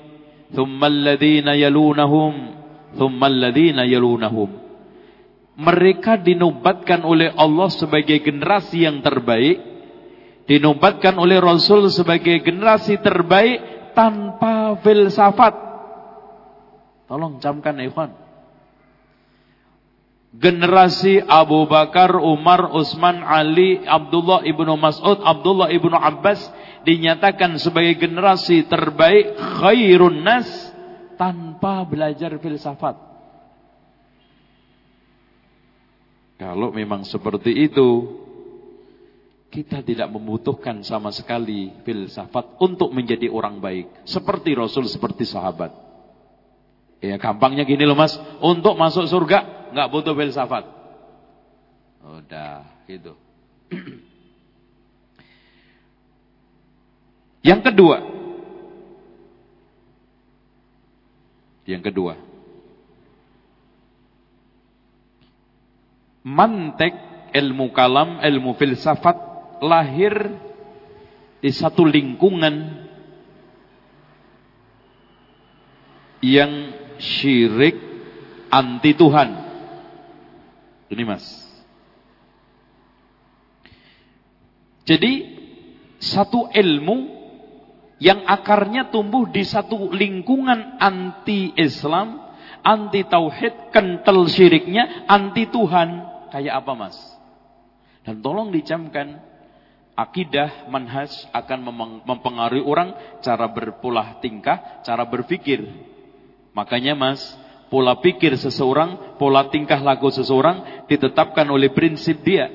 thumma alladhina yalunahum thumma alladhina yalunahum. Mereka dinobatkan oleh Allah sebagai generasi yang terbaik, dinobatkan oleh Rasul sebagai generasi terbaik tanpa filsafat. Tolong camkan ikhwan generasi Abu Bakar, Umar, Utsman, Ali, Abdullah ibnu Mas'ud, Abdullah ibnu Abbas dinyatakan sebagai generasi terbaik khairun nas tanpa belajar filsafat. Kalau memang seperti itu, kita tidak membutuhkan sama sekali filsafat untuk menjadi orang baik. Seperti Rasul, seperti sahabat. Ya gampangnya gini loh mas, untuk masuk surga nggak butuh filsafat. Udah gitu. Yang kedua. Yang kedua. Mantek ilmu kalam, ilmu filsafat lahir di satu lingkungan yang syirik anti Tuhan. Ini mas. Jadi satu ilmu yang akarnya tumbuh di satu lingkungan anti Islam, anti tauhid, kental syiriknya, anti Tuhan. Kayak apa mas? Dan tolong dicamkan, akidah manhaj akan mempengaruhi orang cara berpola tingkah, cara berpikir. Makanya mas, pola pikir seseorang, pola tingkah laku seseorang ditetapkan oleh prinsip dia.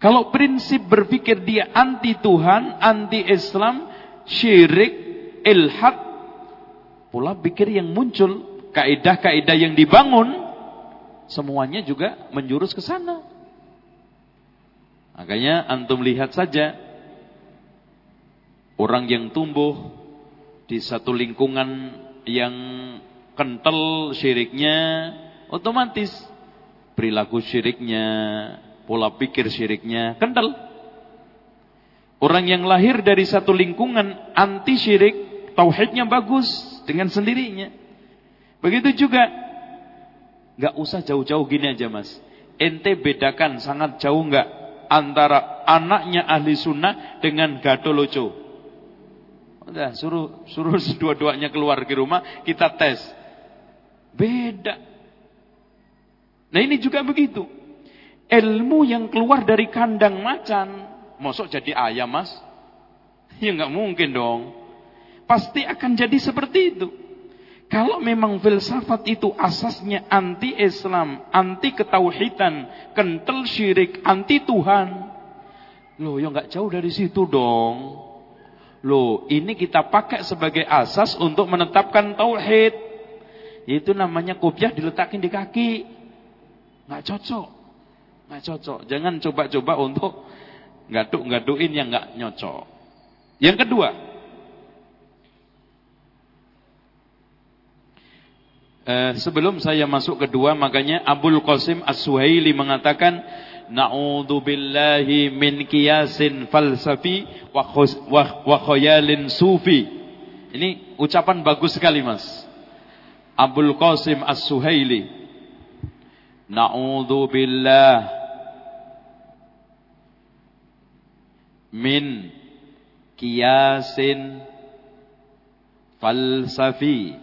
Kalau prinsip berpikir dia anti Tuhan, anti Islam, syirik, ilhad, pola pikir yang muncul, kaidah-kaidah yang dibangun, semuanya juga menjurus ke sana. Makanya antum lihat saja orang yang tumbuh di satu lingkungan yang kental syiriknya otomatis perilaku syiriknya, pola pikir syiriknya kental. Orang yang lahir dari satu lingkungan anti syirik, tauhidnya bagus dengan sendirinya. Begitu juga nggak usah jauh-jauh gini aja mas. Ente bedakan sangat jauh nggak antara anaknya ahli sunnah dengan gadoloco. Udah suruh suruh dua-duanya keluar ke rumah, kita tes. Beda. Nah ini juga begitu. Ilmu yang keluar dari kandang macan. Masuk jadi ayam mas? Ya nggak mungkin dong. Pasti akan jadi seperti itu. Kalau memang filsafat itu asasnya anti Islam, anti ketauhidan, kental syirik, anti Tuhan. Loh, ya nggak jauh dari situ dong. Loh, ini kita pakai sebagai asas untuk menetapkan tauhid. Itu namanya kopiah diletakin di kaki. Nggak cocok. Nggak cocok. Jangan coba-coba untuk ngaduk-ngaduin yang nggak nyocok. Yang kedua, Eh, sebelum saya masuk kedua, makanya Abul Qasim As-Suhaili mengatakan, Na'udzubillahi min kiyasin falsafi wa, khayalin sufi. Ini ucapan bagus sekali mas. Abul Qasim As-Suhaili. Na'udzubillah min kiyasin falsafi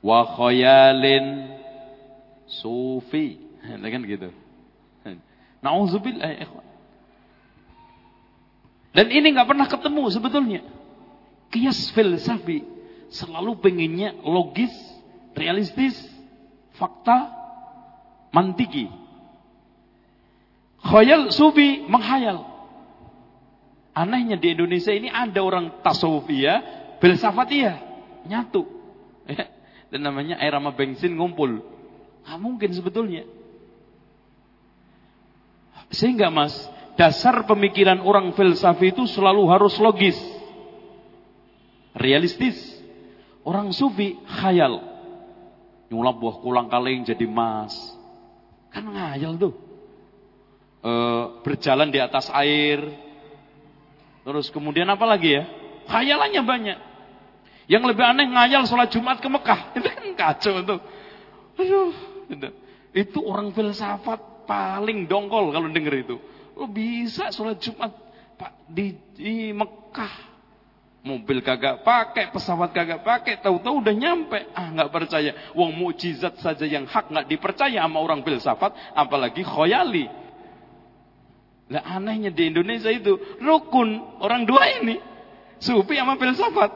wa khayalin sufi. Kan gitu. Nauzubillah ya ikhwan. Dan ini nggak pernah ketemu sebetulnya. Kias filsafi selalu pengennya logis, realistis, fakta, mantiki. Khayal sufi menghayal. Anehnya di Indonesia ini ada orang tasawufiyah, filsafatiyah, nyatu. dan namanya air sama bensin ngumpul. Nggak mungkin sebetulnya. Sehingga mas, dasar pemikiran orang filsafi itu selalu harus logis. Realistis. Orang sufi khayal. Nyulap buah kulang kaleng jadi emas. Kan ngayal tuh. E, berjalan di atas air. Terus kemudian apa lagi ya? Khayalannya banyak. Yang lebih aneh ngayal sholat Jumat ke Mekah. Itu kan kacau itu. Aduh. Itu, itu orang filsafat paling dongkol kalau denger itu. Lo bisa sholat Jumat di, di Mekah. Mobil kagak pakai, pesawat kagak pakai, tahu-tahu udah nyampe. Ah nggak percaya. Wong mukjizat saja yang hak nggak dipercaya sama orang filsafat, apalagi khoyali. Lah anehnya di Indonesia itu rukun orang dua ini. Sufi sama filsafat.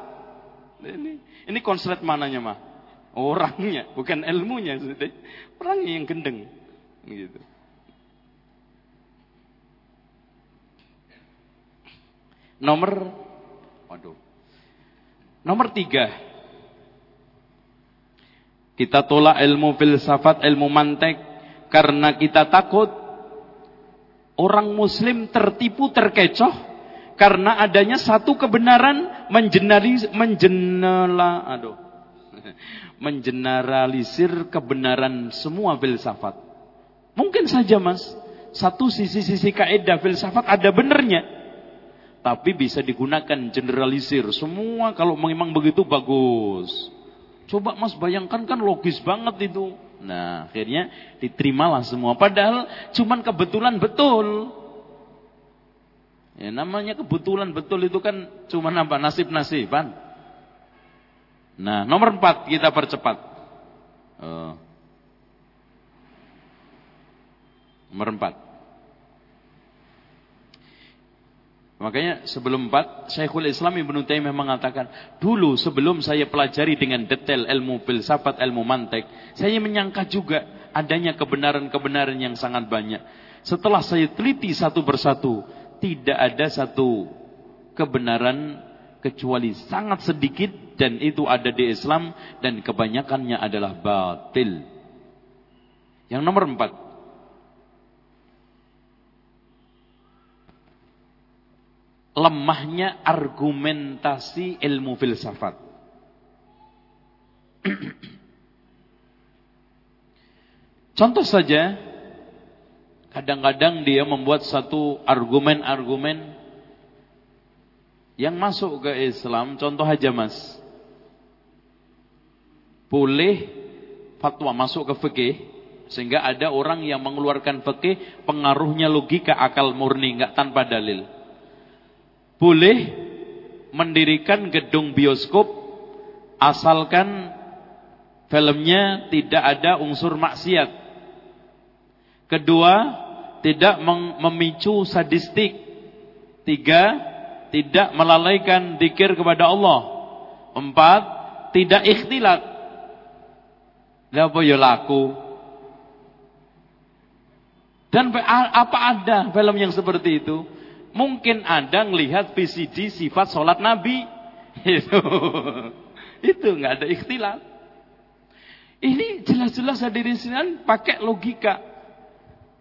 Ini ini konslet mananya mah? Orangnya, bukan ilmunya. Orangnya yang gendeng. Gitu. Nomor, waduh. Nomor tiga. Kita tolak ilmu filsafat, ilmu mantek. Karena kita takut orang muslim tertipu, terkecoh karena adanya satu kebenaran menjenalis, menjenala, aduh, mengeneralisir kebenaran semua filsafat. Mungkin saja mas, satu sisi-sisi kaidah filsafat ada benernya, tapi bisa digunakan generalisir. Semua kalau memang begitu bagus. Coba mas bayangkan kan logis banget itu. Nah akhirnya diterimalah semua. Padahal cuman kebetulan betul. Ya, namanya kebetulan betul itu kan cuma apa nasib-nasiban. Nah, nomor empat kita percepat. Uh, nomor empat. Makanya sebelum empat, Syekhul Islam Ibn Taimiyah mengatakan, dulu sebelum saya pelajari dengan detail ilmu filsafat, ilmu mantek, saya menyangka juga adanya kebenaran-kebenaran yang sangat banyak. Setelah saya teliti satu persatu, tidak ada satu kebenaran kecuali sangat sedikit dan itu ada di Islam dan kebanyakannya adalah batil. Yang nomor empat. Lemahnya argumentasi ilmu filsafat. Contoh saja Kadang-kadang dia membuat satu argumen-argumen yang masuk ke Islam. Contoh aja mas. Boleh fatwa masuk ke fikih. Sehingga ada orang yang mengeluarkan fikih pengaruhnya logika akal murni. nggak tanpa dalil. Boleh mendirikan gedung bioskop asalkan Filmnya tidak ada unsur maksiat. Kedua, tidak memicu sadistik. Tiga, tidak melalaikan dikir kepada Allah. Empat, tidak ikhtilat. Apa ya laku? Dan apa ada film yang seperti itu? Mungkin Anda melihat VCD sifat sholat Nabi. Itu. Itu nggak ada ikhtilat. Ini jelas-jelas hadirin sekalian pakai logika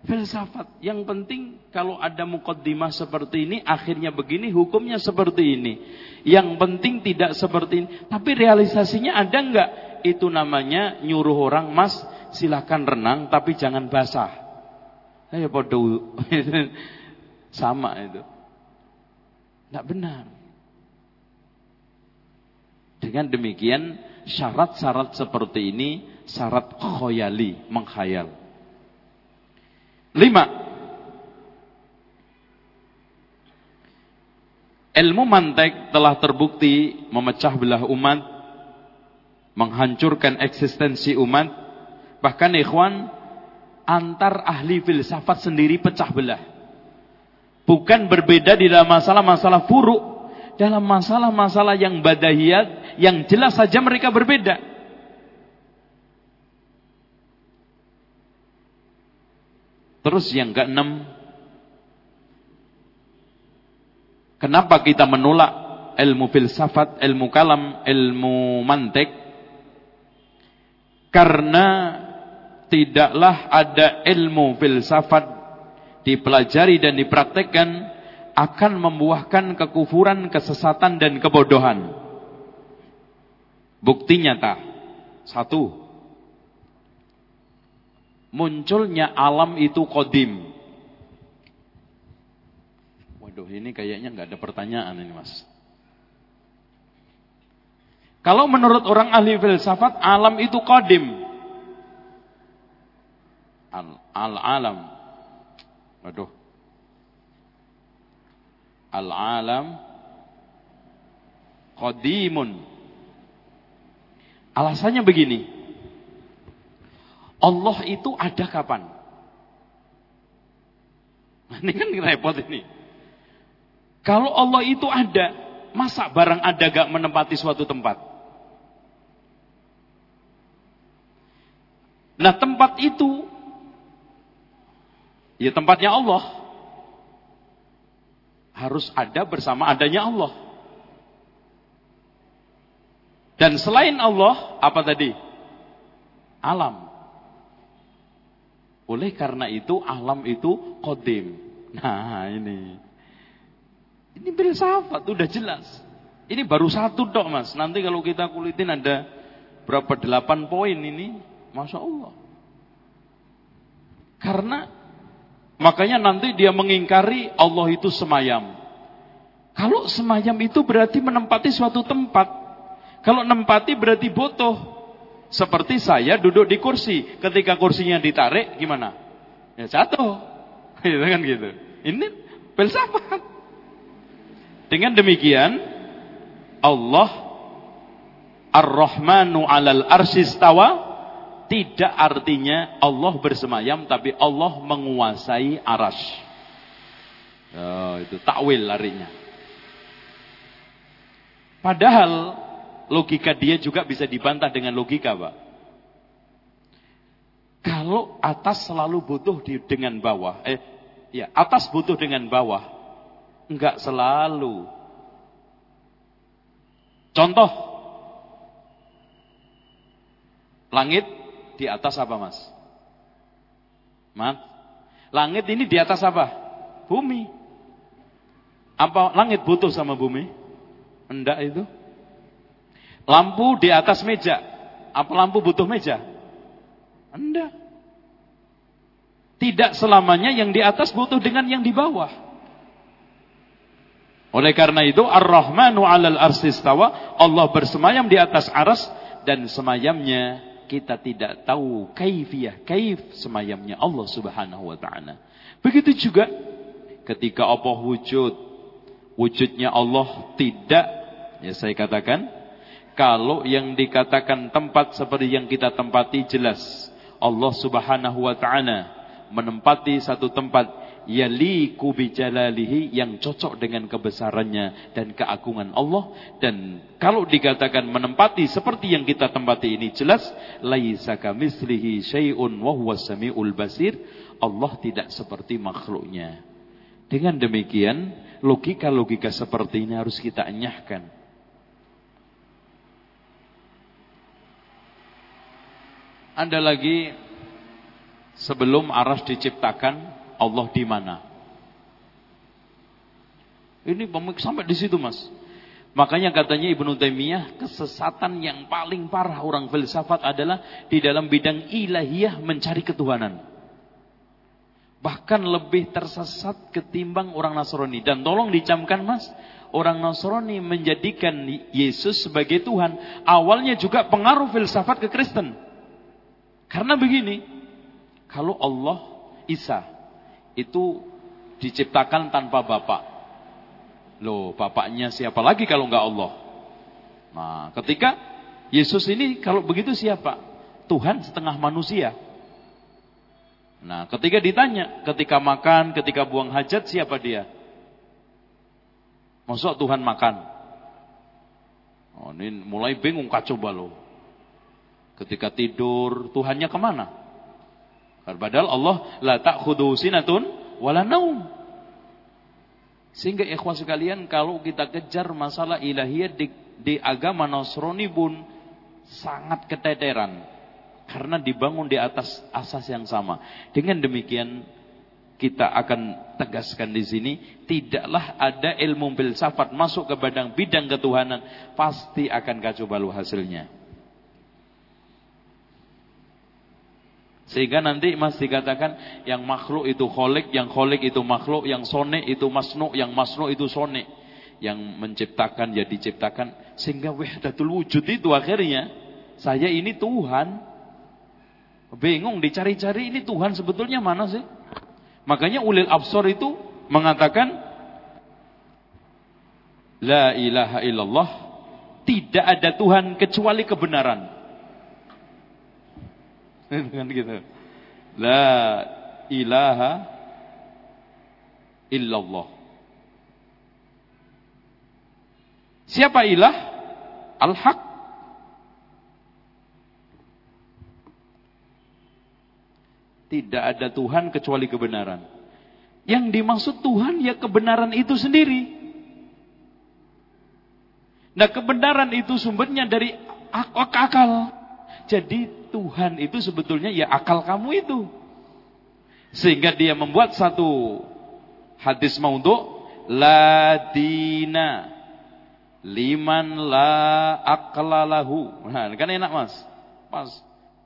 filsafat. Yang penting kalau ada mukaddimah seperti ini, akhirnya begini, hukumnya seperti ini. Yang penting tidak seperti ini. Tapi realisasinya ada enggak? Itu namanya nyuruh orang, mas silahkan renang tapi jangan basah. Ayo podo. Sama itu. Tidak benar. Dengan demikian syarat-syarat seperti ini syarat khoyali, menghayal. Lima. Ilmu mantek telah terbukti memecah belah umat, menghancurkan eksistensi umat, bahkan ikhwan antar ahli filsafat sendiri pecah belah. Bukan berbeda di dalam masalah-masalah furuk, dalam masalah-masalah yang badahiyat yang jelas saja mereka berbeda. Terus yang keenam, kenapa kita menolak ilmu filsafat, ilmu kalam, ilmu mantek? Karena tidaklah ada ilmu filsafat dipelajari dan dipraktekkan akan membuahkan kekufuran, kesesatan dan kebodohan. Bukti nyata. Satu. Munculnya alam itu kodim. Waduh ini kayaknya nggak ada pertanyaan ini mas. Kalau menurut orang ahli filsafat alam itu kodim. Al-alam. Waduh al-alam qadimun. Alasannya begini. Allah itu ada kapan? Ini kan repot ini. Kalau Allah itu ada, masa barang ada gak menempati suatu tempat? Nah tempat itu, ya tempatnya Allah harus ada bersama adanya Allah. Dan selain Allah, apa tadi? Alam. Oleh karena itu, alam itu kodim. Nah, ini. Ini filsafat, udah jelas. Ini baru satu dok mas. Nanti kalau kita kulitin ada berapa delapan poin ini. Masya Allah. Karena Makanya nanti dia mengingkari Allah itu semayam. Kalau semayam itu berarti menempati suatu tempat. Kalau nempati berarti butuh. Seperti saya duduk di kursi. Ketika kursinya ditarik, gimana? Ya jatuh. Gitu kan gitu. Ini filsafat. Dengan demikian, Allah Ar-Rahmanu alal arsistawa tidak artinya Allah bersemayam tapi Allah menguasai aras. Oh, itu takwil larinya. Padahal logika dia juga bisa dibantah dengan logika, Pak. Kalau atas selalu butuh di, dengan bawah, eh ya, atas butuh dengan bawah, enggak selalu. Contoh, langit di atas apa mas? Mat? Langit ini di atas apa? Bumi. Apa langit butuh sama bumi? Enggak itu. Lampu di atas meja. Apa lampu butuh meja? Enggak. Tidak selamanya yang di atas butuh dengan yang di bawah. Oleh karena itu Ar-Rahmanu 'alal arsistawa, Allah bersemayam di atas aras dan semayamnya kita tidak tahu kaifiyah, kaif semayamnya Allah Subhanahu wa taala. Begitu juga ketika apa wujud wujudnya Allah tidak ya saya katakan Kalau yang dikatakan tempat seperti yang kita tempati jelas. Allah subhanahu wa ta'ala menempati satu tempat yaliku bijalalihi yang cocok dengan kebesarannya dan keagungan Allah. Dan kalau dikatakan menempati seperti yang kita tempati ini jelas laisa kamislihi syai'un wa huwas samiul basir. Allah tidak seperti makhluknya. Dengan demikian logika-logika seperti ini harus kita enyahkan. Anda lagi sebelum aras diciptakan Allah di mana? Ini sampai di situ, Mas. Makanya katanya Ibnu Taimiyah, kesesatan yang paling parah orang filsafat adalah di dalam bidang ilahiyah mencari ketuhanan. Bahkan lebih tersesat ketimbang orang Nasrani. Dan tolong dicamkan mas, orang Nasrani menjadikan Yesus sebagai Tuhan. Awalnya juga pengaruh filsafat ke Kristen. Karena begini, kalau Allah Isa itu diciptakan tanpa bapak. Loh, bapaknya siapa lagi kalau enggak Allah? Nah, ketika Yesus ini kalau begitu siapa? Tuhan setengah manusia. Nah, ketika ditanya, ketika makan, ketika buang hajat, siapa dia? Masuk Tuhan makan. Oh, ini mulai bingung kacau balau. Ketika tidur, Tuhannya ke mana? Padahal Allah la ta'khudhu sinatun wala naum. Sehingga ikhwan sekalian kalau kita kejar masalah ilahiyah di, di agama Nasrani pun sangat keteteran. Karena dibangun di atas asas yang sama. Dengan demikian kita akan tegaskan di sini tidaklah ada ilmu filsafat masuk ke bidang bidang ketuhanan pasti akan kacau balau hasilnya. Sehingga nanti masih dikatakan yang makhluk itu kholik, yang kholik itu makhluk, yang sone itu masnu, yang masnu itu sone. Yang menciptakan ya diciptakan. Sehingga wahdatul wujud itu akhirnya saya ini Tuhan. Bingung dicari-cari ini Tuhan sebetulnya mana sih? Makanya ulil absor itu mengatakan La ilaha illallah tidak ada Tuhan kecuali kebenaran kan gitu. La ilaha illallah. Siapa ilah? Al-Haq. Tidak ada Tuhan kecuali kebenaran. Yang dimaksud Tuhan ya kebenaran itu sendiri. Nah kebenaran itu sumbernya dari akal. Jadi Tuhan itu sebetulnya ya akal kamu itu. Sehingga dia membuat satu hadis maudhu la dina liman la aqlalahu. Nah, kan enak Mas. Pas.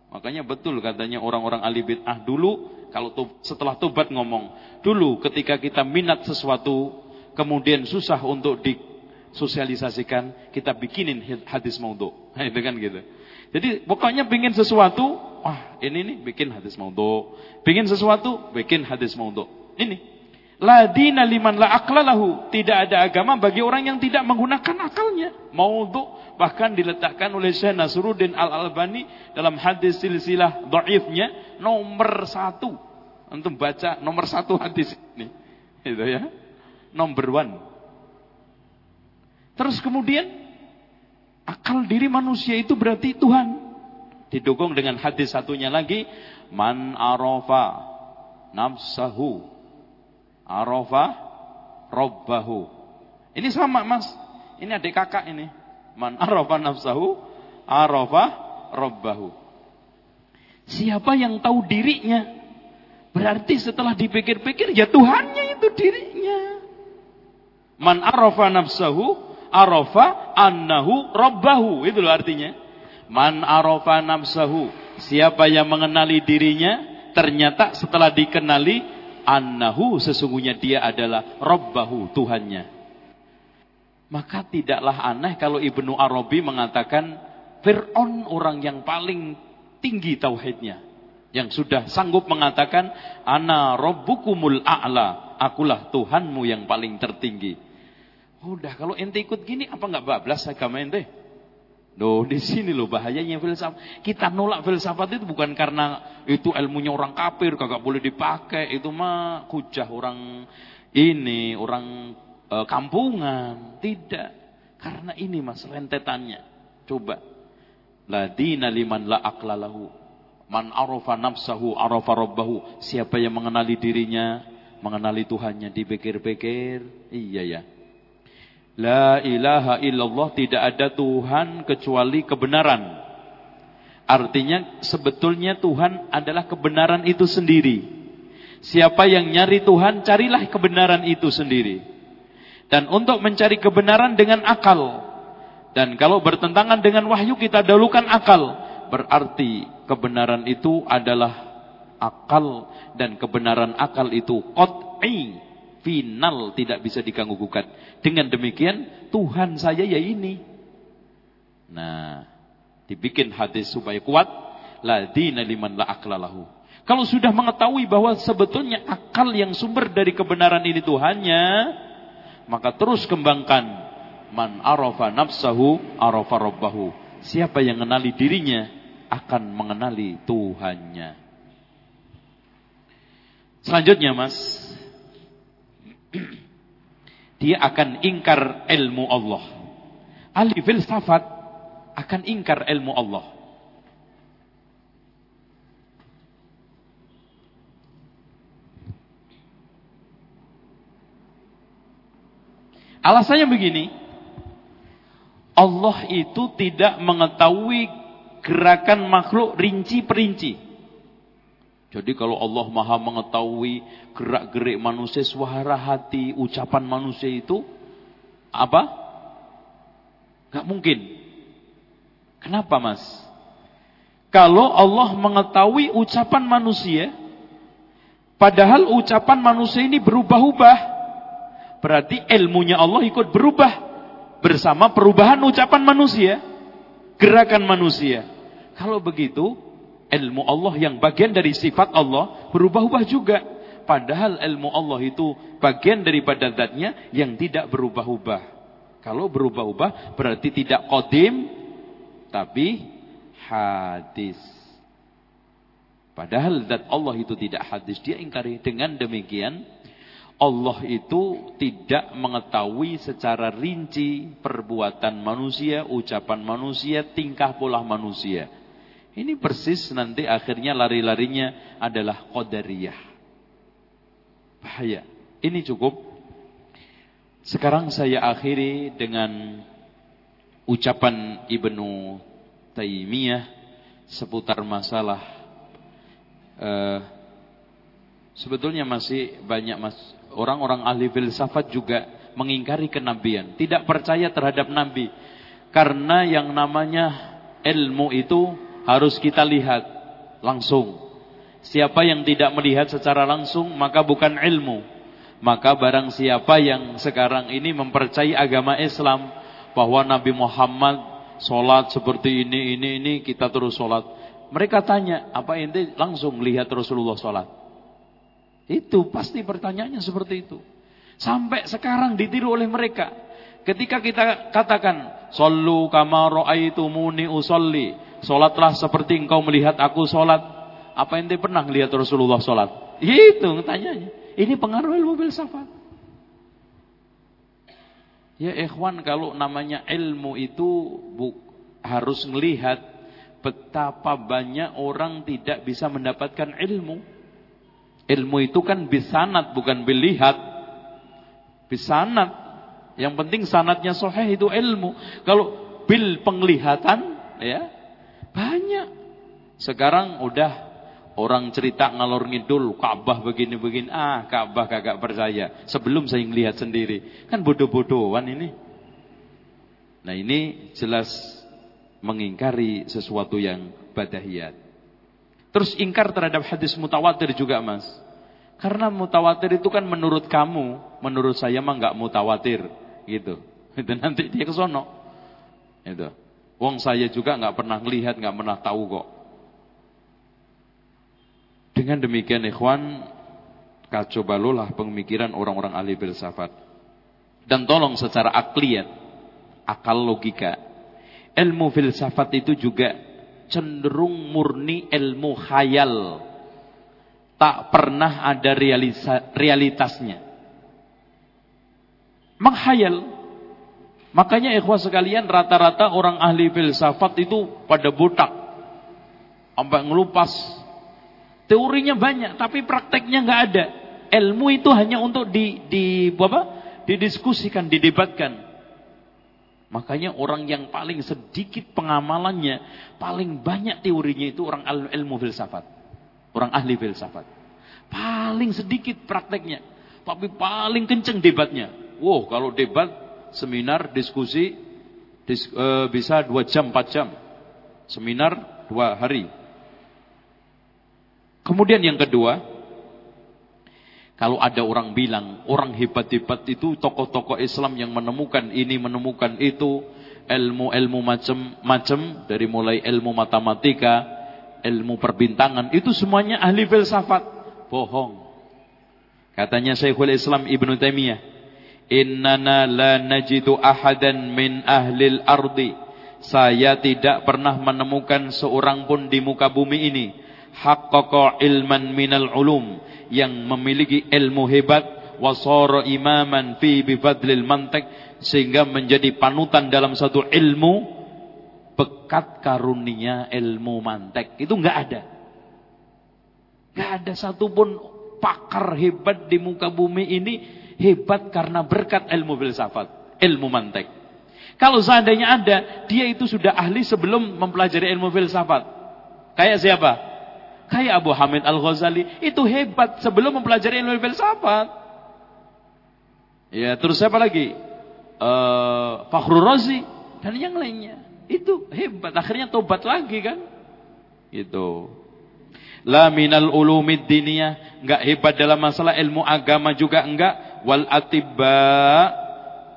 Makanya betul katanya orang-orang ahli bid'ah dulu kalau tub, setelah tobat ngomong, dulu ketika kita minat sesuatu kemudian susah untuk disosialisasikan, kita bikinin hadis maudhu. Nah, itu kan gitu. Jadi pokoknya bikin sesuatu, wah ini nih bikin hadis maudhu. Bikin sesuatu, bikin hadis maudhu. Ini. La dina liman la aklalahu. Tidak ada agama bagi orang yang tidak menggunakan akalnya. Maudhu bahkan diletakkan oleh Syekh Nasruddin Al-Albani dalam hadis silsilah dhaifnya nomor satu. Untuk baca nomor satu hadis ini. Itu ya. Nomor one. Terus kemudian Akal diri manusia itu berarti Tuhan. Didukung dengan hadis satunya lagi, man arafa nafsahu arafa robbahu. Ini sama Mas. Ini adik kakak ini. Man arafa nafsahu arafa robbahu. Siapa yang tahu dirinya? Berarti setelah dipikir-pikir ya Tuhannya itu dirinya. Man arafa nafsahu arafa annahu rabbahu. Itu loh artinya. Man arafa nafsahu. Siapa yang mengenali dirinya, ternyata setelah dikenali, annahu sesungguhnya dia adalah rabbahu, Tuhannya. Maka tidaklah aneh kalau Ibnu Arabi mengatakan, Fir'aun orang yang paling tinggi tauhidnya. Yang sudah sanggup mengatakan, Ana rabbukumul a'la. Akulah Tuhanmu yang paling tertinggi. Udah kalau ente ikut gini apa nggak bablas agama ente? Loh, di sini loh bahayanya filsafat. Kita nolak filsafat itu bukan karena itu ilmunya orang kafir, kagak boleh dipakai. Itu mah kujah orang ini, orang e, kampungan. Tidak. Karena ini mas rentetannya. Coba. Ladina liman la aklalahu. Man arafa nafsahu arafa rabbahu. Siapa yang mengenali dirinya, mengenali Tuhannya dipikir-pikir. Iya ya. La ilaha illallah tidak ada Tuhan kecuali kebenaran. Artinya sebetulnya Tuhan adalah kebenaran itu sendiri. Siapa yang nyari Tuhan, carilah kebenaran itu sendiri. Dan untuk mencari kebenaran dengan akal. Dan kalau bertentangan dengan wahyu kita dahulukan akal. Berarti kebenaran itu adalah akal. Dan kebenaran akal itu qat'i final tidak bisa diganggu gugat. Dengan demikian Tuhan saya ya ini. Nah, dibikin hadis supaya kuat. La dina liman la aklalahu. Kalau sudah mengetahui bahwa sebetulnya akal yang sumber dari kebenaran ini Tuhannya, maka terus kembangkan. Man arafa nafsahu arafa rabbahu. Siapa yang mengenali dirinya akan mengenali Tuhannya. Selanjutnya mas, dia akan ingkar ilmu Allah. Ahli filsafat akan ingkar ilmu Allah. Alasannya begini, Allah itu tidak mengetahui gerakan makhluk rinci perinci. Jadi kalau Allah maha mengetahui gerak-gerik manusia, suara hati, ucapan manusia itu, apa? Gak mungkin. Kenapa mas? Kalau Allah mengetahui ucapan manusia, padahal ucapan manusia ini berubah-ubah, berarti ilmunya Allah ikut berubah bersama perubahan ucapan manusia, gerakan manusia. Kalau begitu, ilmu Allah yang bagian dari sifat Allah berubah-ubah juga. Padahal ilmu Allah itu bagian daripada zatnya yang tidak berubah-ubah. Kalau berubah-ubah berarti tidak kodim, tapi hadis. Padahal zat Allah itu tidak hadis. Dia ingkari dengan demikian. Allah itu tidak mengetahui secara rinci perbuatan manusia, ucapan manusia, tingkah pola manusia. Ini persis nanti akhirnya lari-larinya adalah qadariyah. Bahaya. Ini cukup. Sekarang saya akhiri dengan ucapan Ibnu Taimiyah seputar masalah uh, sebetulnya masih banyak mas orang-orang ahli filsafat juga mengingkari kenabian, tidak percaya terhadap nabi karena yang namanya ilmu itu harus kita lihat langsung. Siapa yang tidak melihat secara langsung maka bukan ilmu. Maka barang siapa yang sekarang ini mempercayai agama Islam bahwa Nabi Muhammad sholat seperti ini, ini, ini kita terus sholat. Mereka tanya, apa ente langsung lihat Rasulullah sholat? Itu pasti pertanyaannya seperti itu. Sampai sekarang ditiru oleh mereka. Ketika kita katakan, Sallu kama ra'aitumuni usolli. Solatlah seperti engkau melihat aku solat. Apa ente pernah melihat Rasulullah solat? Itu tanyanya. Ini pengaruh ilmu filsafat. Ya ikhwan kalau namanya ilmu itu bu, harus melihat betapa banyak orang tidak bisa mendapatkan ilmu. Ilmu itu kan bisanat bukan bilihat. Bisanat. Yang penting sanatnya soheh itu ilmu. Kalau bil penglihatan ya banyak. Sekarang udah orang cerita ngalor ngidul Ka'bah begini-begini. Ah, Ka'bah kagak percaya. Sebelum saya ngelihat sendiri. Kan bodoh-bodohan ini. Nah, ini jelas mengingkari sesuatu yang badahiyat. Terus ingkar terhadap hadis mutawatir juga, Mas. Karena mutawatir itu kan menurut kamu, menurut saya mah enggak mutawatir, gitu. Itu nanti dia ke sono. Itu. Wong saya juga nggak pernah melihat, nggak pernah tahu kok. Dengan demikian ikhwan, kacau balulah pemikiran orang-orang ahli filsafat. Dan tolong secara akliyat, akal logika. ilmu filsafat itu juga cenderung murni ilmu khayal. Tak pernah ada realisa, realitasnya. Menghayal. Makanya ikhwah sekalian rata-rata orang ahli filsafat itu pada botak. Sampai ngelupas. Teorinya banyak tapi prakteknya nggak ada. Ilmu itu hanya untuk di, di apa? didiskusikan, didebatkan. Makanya orang yang paling sedikit pengamalannya, paling banyak teorinya itu orang ilmu filsafat. Orang ahli filsafat. Paling sedikit prakteknya. Tapi paling kenceng debatnya. Wow, kalau debat, seminar, diskusi, dis, e, bisa dua jam, empat jam. Seminar, dua hari. Kemudian yang kedua, kalau ada orang bilang, orang hebat-hebat itu tokoh-tokoh Islam yang menemukan ini, menemukan itu, ilmu-ilmu macam-macam, dari mulai ilmu matematika, ilmu perbintangan, itu semuanya ahli filsafat. Bohong. Katanya Syekhul Islam Ibn Taimiyah, "Innana la najidu ahadan min ahlil ardi." Saya tidak pernah menemukan seorang pun di muka bumi ini. Haqqaqa ilman minal ulum. Yang memiliki ilmu hebat. Wasara imaman fi bifadlil mantik sehingga menjadi panutan dalam satu ilmu. Bekat karunia ilmu mantek itu enggak ada. Enggak ada satupun pakar hebat di muka bumi ini hebat karena berkat ilmu filsafat ilmu mantek kalau seandainya ada dia itu sudah ahli sebelum mempelajari ilmu filsafat kayak siapa Kayak Abu Hamid Al-Ghazali. Itu hebat sebelum mempelajari ilmu filsafat. Ya, terus siapa lagi? Uh, Fakhrul Razi. Dan yang lainnya. Itu hebat. Akhirnya tobat lagi kan. Itu. La minal ulumid diniyah. Enggak hebat dalam masalah ilmu agama juga enggak. Wal atibba.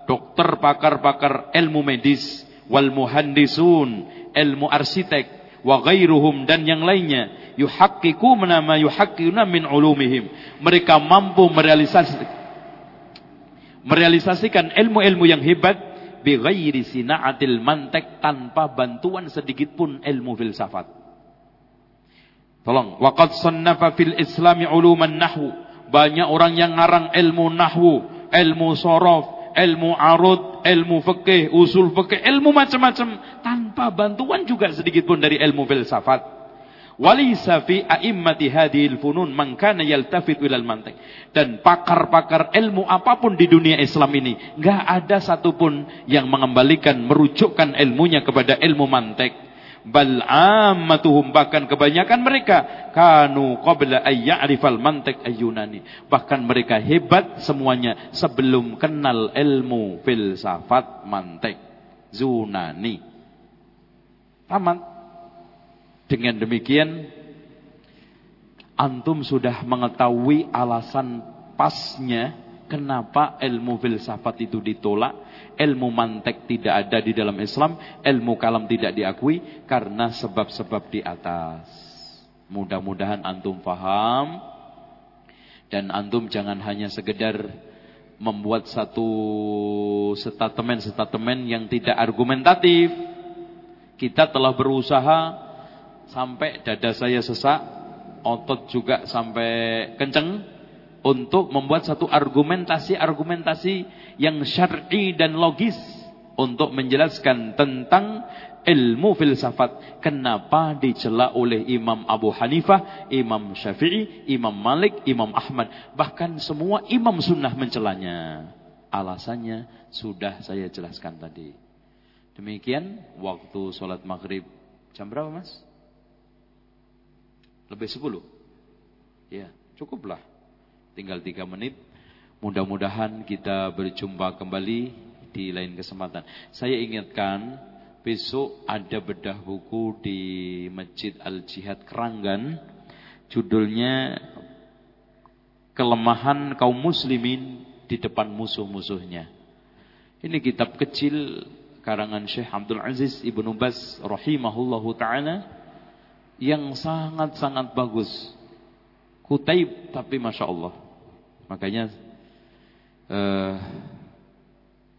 Dokter pakar-pakar ilmu medis. Wal muhandisun. Ilmu arsitek wa ghairuhum dan yang lainnya yuhaqqiqu nama yuhaqqiquna min ulumihim mereka mampu merealisasikan merealisasikan ilmu-ilmu yang hebat bi ghairi sinaatil mantek tanpa bantuan sedikit pun ilmu filsafat tolong waqad sannafa fil islami uluman nahwu banyak orang yang ngarang ilmu nahwu ilmu sorof ilmu arud ilmu fikih usul fikih ilmu macam-macam tanpa bantuan juga sedikit pun dari ilmu filsafat. Walisa fi a'immati hadhil funun man kana yaltafit ilal mantiq. Dan pakar-pakar ilmu apa pun di dunia Islam ini, enggak ada satupun yang mengembalikan merujukkan ilmunya kepada ilmu mantik. Bal ammatuhum bahkan kebanyakan mereka kanu qabla ay ya'rifal mantiq ayyunani. Bahkan mereka hebat semuanya sebelum kenal ilmu filsafat mantik. Zunani. Tamat. Dengan demikian antum sudah mengetahui alasan pasnya kenapa ilmu filsafat itu ditolak, ilmu mantek tidak ada di dalam Islam, ilmu kalam tidak diakui karena sebab-sebab di atas. Mudah-mudahan antum paham dan antum jangan hanya sekedar membuat satu statement-statement yang tidak argumentatif. Kita telah berusaha sampai dada saya sesak, otot juga sampai kenceng untuk membuat satu argumentasi-argumentasi yang syar'i dan logis untuk menjelaskan tentang ilmu filsafat. Kenapa dicela oleh Imam Abu Hanifah, Imam Syafi'i, Imam Malik, Imam Ahmad. Bahkan semua imam sunnah mencelanya. Alasannya sudah saya jelaskan tadi. Demikian waktu sholat maghrib jam berapa mas? Lebih sepuluh. Ya cukuplah. Tinggal tiga menit. Mudah-mudahan kita berjumpa kembali di lain kesempatan. Saya ingatkan besok ada bedah buku di Masjid Al-Jihad Keranggan. Judulnya Kelemahan kaum muslimin di depan musuh-musuhnya. Ini kitab kecil karangan Syekh Abdul Aziz Ibnu Bas rahimahullahu taala yang sangat-sangat bagus. Kutaib tapi masya Allah. Makanya uh,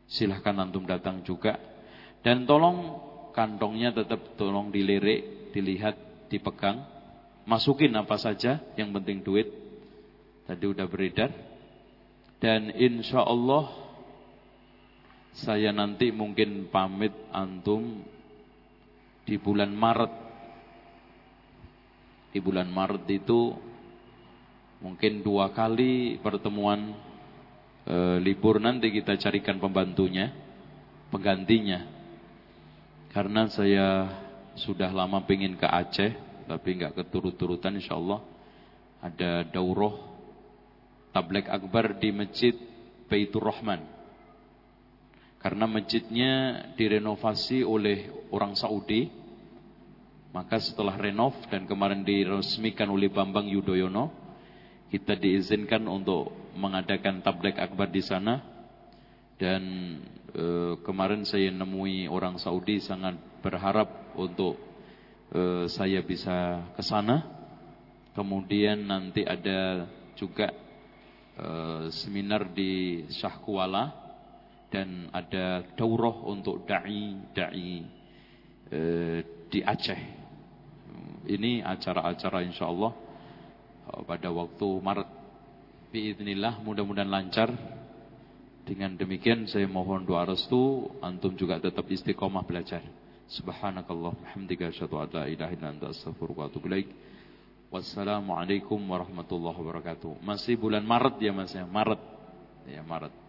silahkan antum datang juga dan tolong kantongnya tetap tolong dilirik, dilihat, dipegang. Masukin apa saja, yang penting duit. Tadi udah beredar. Dan insya Allah saya nanti mungkin pamit antum di bulan Maret. Di bulan Maret itu mungkin dua kali pertemuan e, libur nanti kita carikan pembantunya, penggantinya. Karena saya sudah lama pengen ke Aceh, tapi nggak keturut-turutan insya Allah. Ada daurah tablek akbar di Masjid Baitur Rahman karena masjidnya direnovasi oleh orang Saudi. Maka setelah renov dan kemarin diresmikan oleh Bambang Yudhoyono, kita diizinkan untuk mengadakan tablek akbar di sana. Dan e, kemarin saya nemui orang Saudi sangat berharap untuk e, saya bisa ke sana. Kemudian nanti ada juga e, seminar di Syahkuala dan ada daurah untuk dai dai e, di Aceh. Ini acara-acara insyaallah e, pada waktu Maret. Biiznillah mudah-mudahan lancar. Dengan demikian saya mohon doa restu antum juga tetap istiqomah belajar. Subhanakallah hamdika asyhadu an la ilaha illa wa atubu. Wassalamualaikum warahmatullahi wabarakatuh. Masih bulan Maret ya Mas ya, Maret. Ya Maret.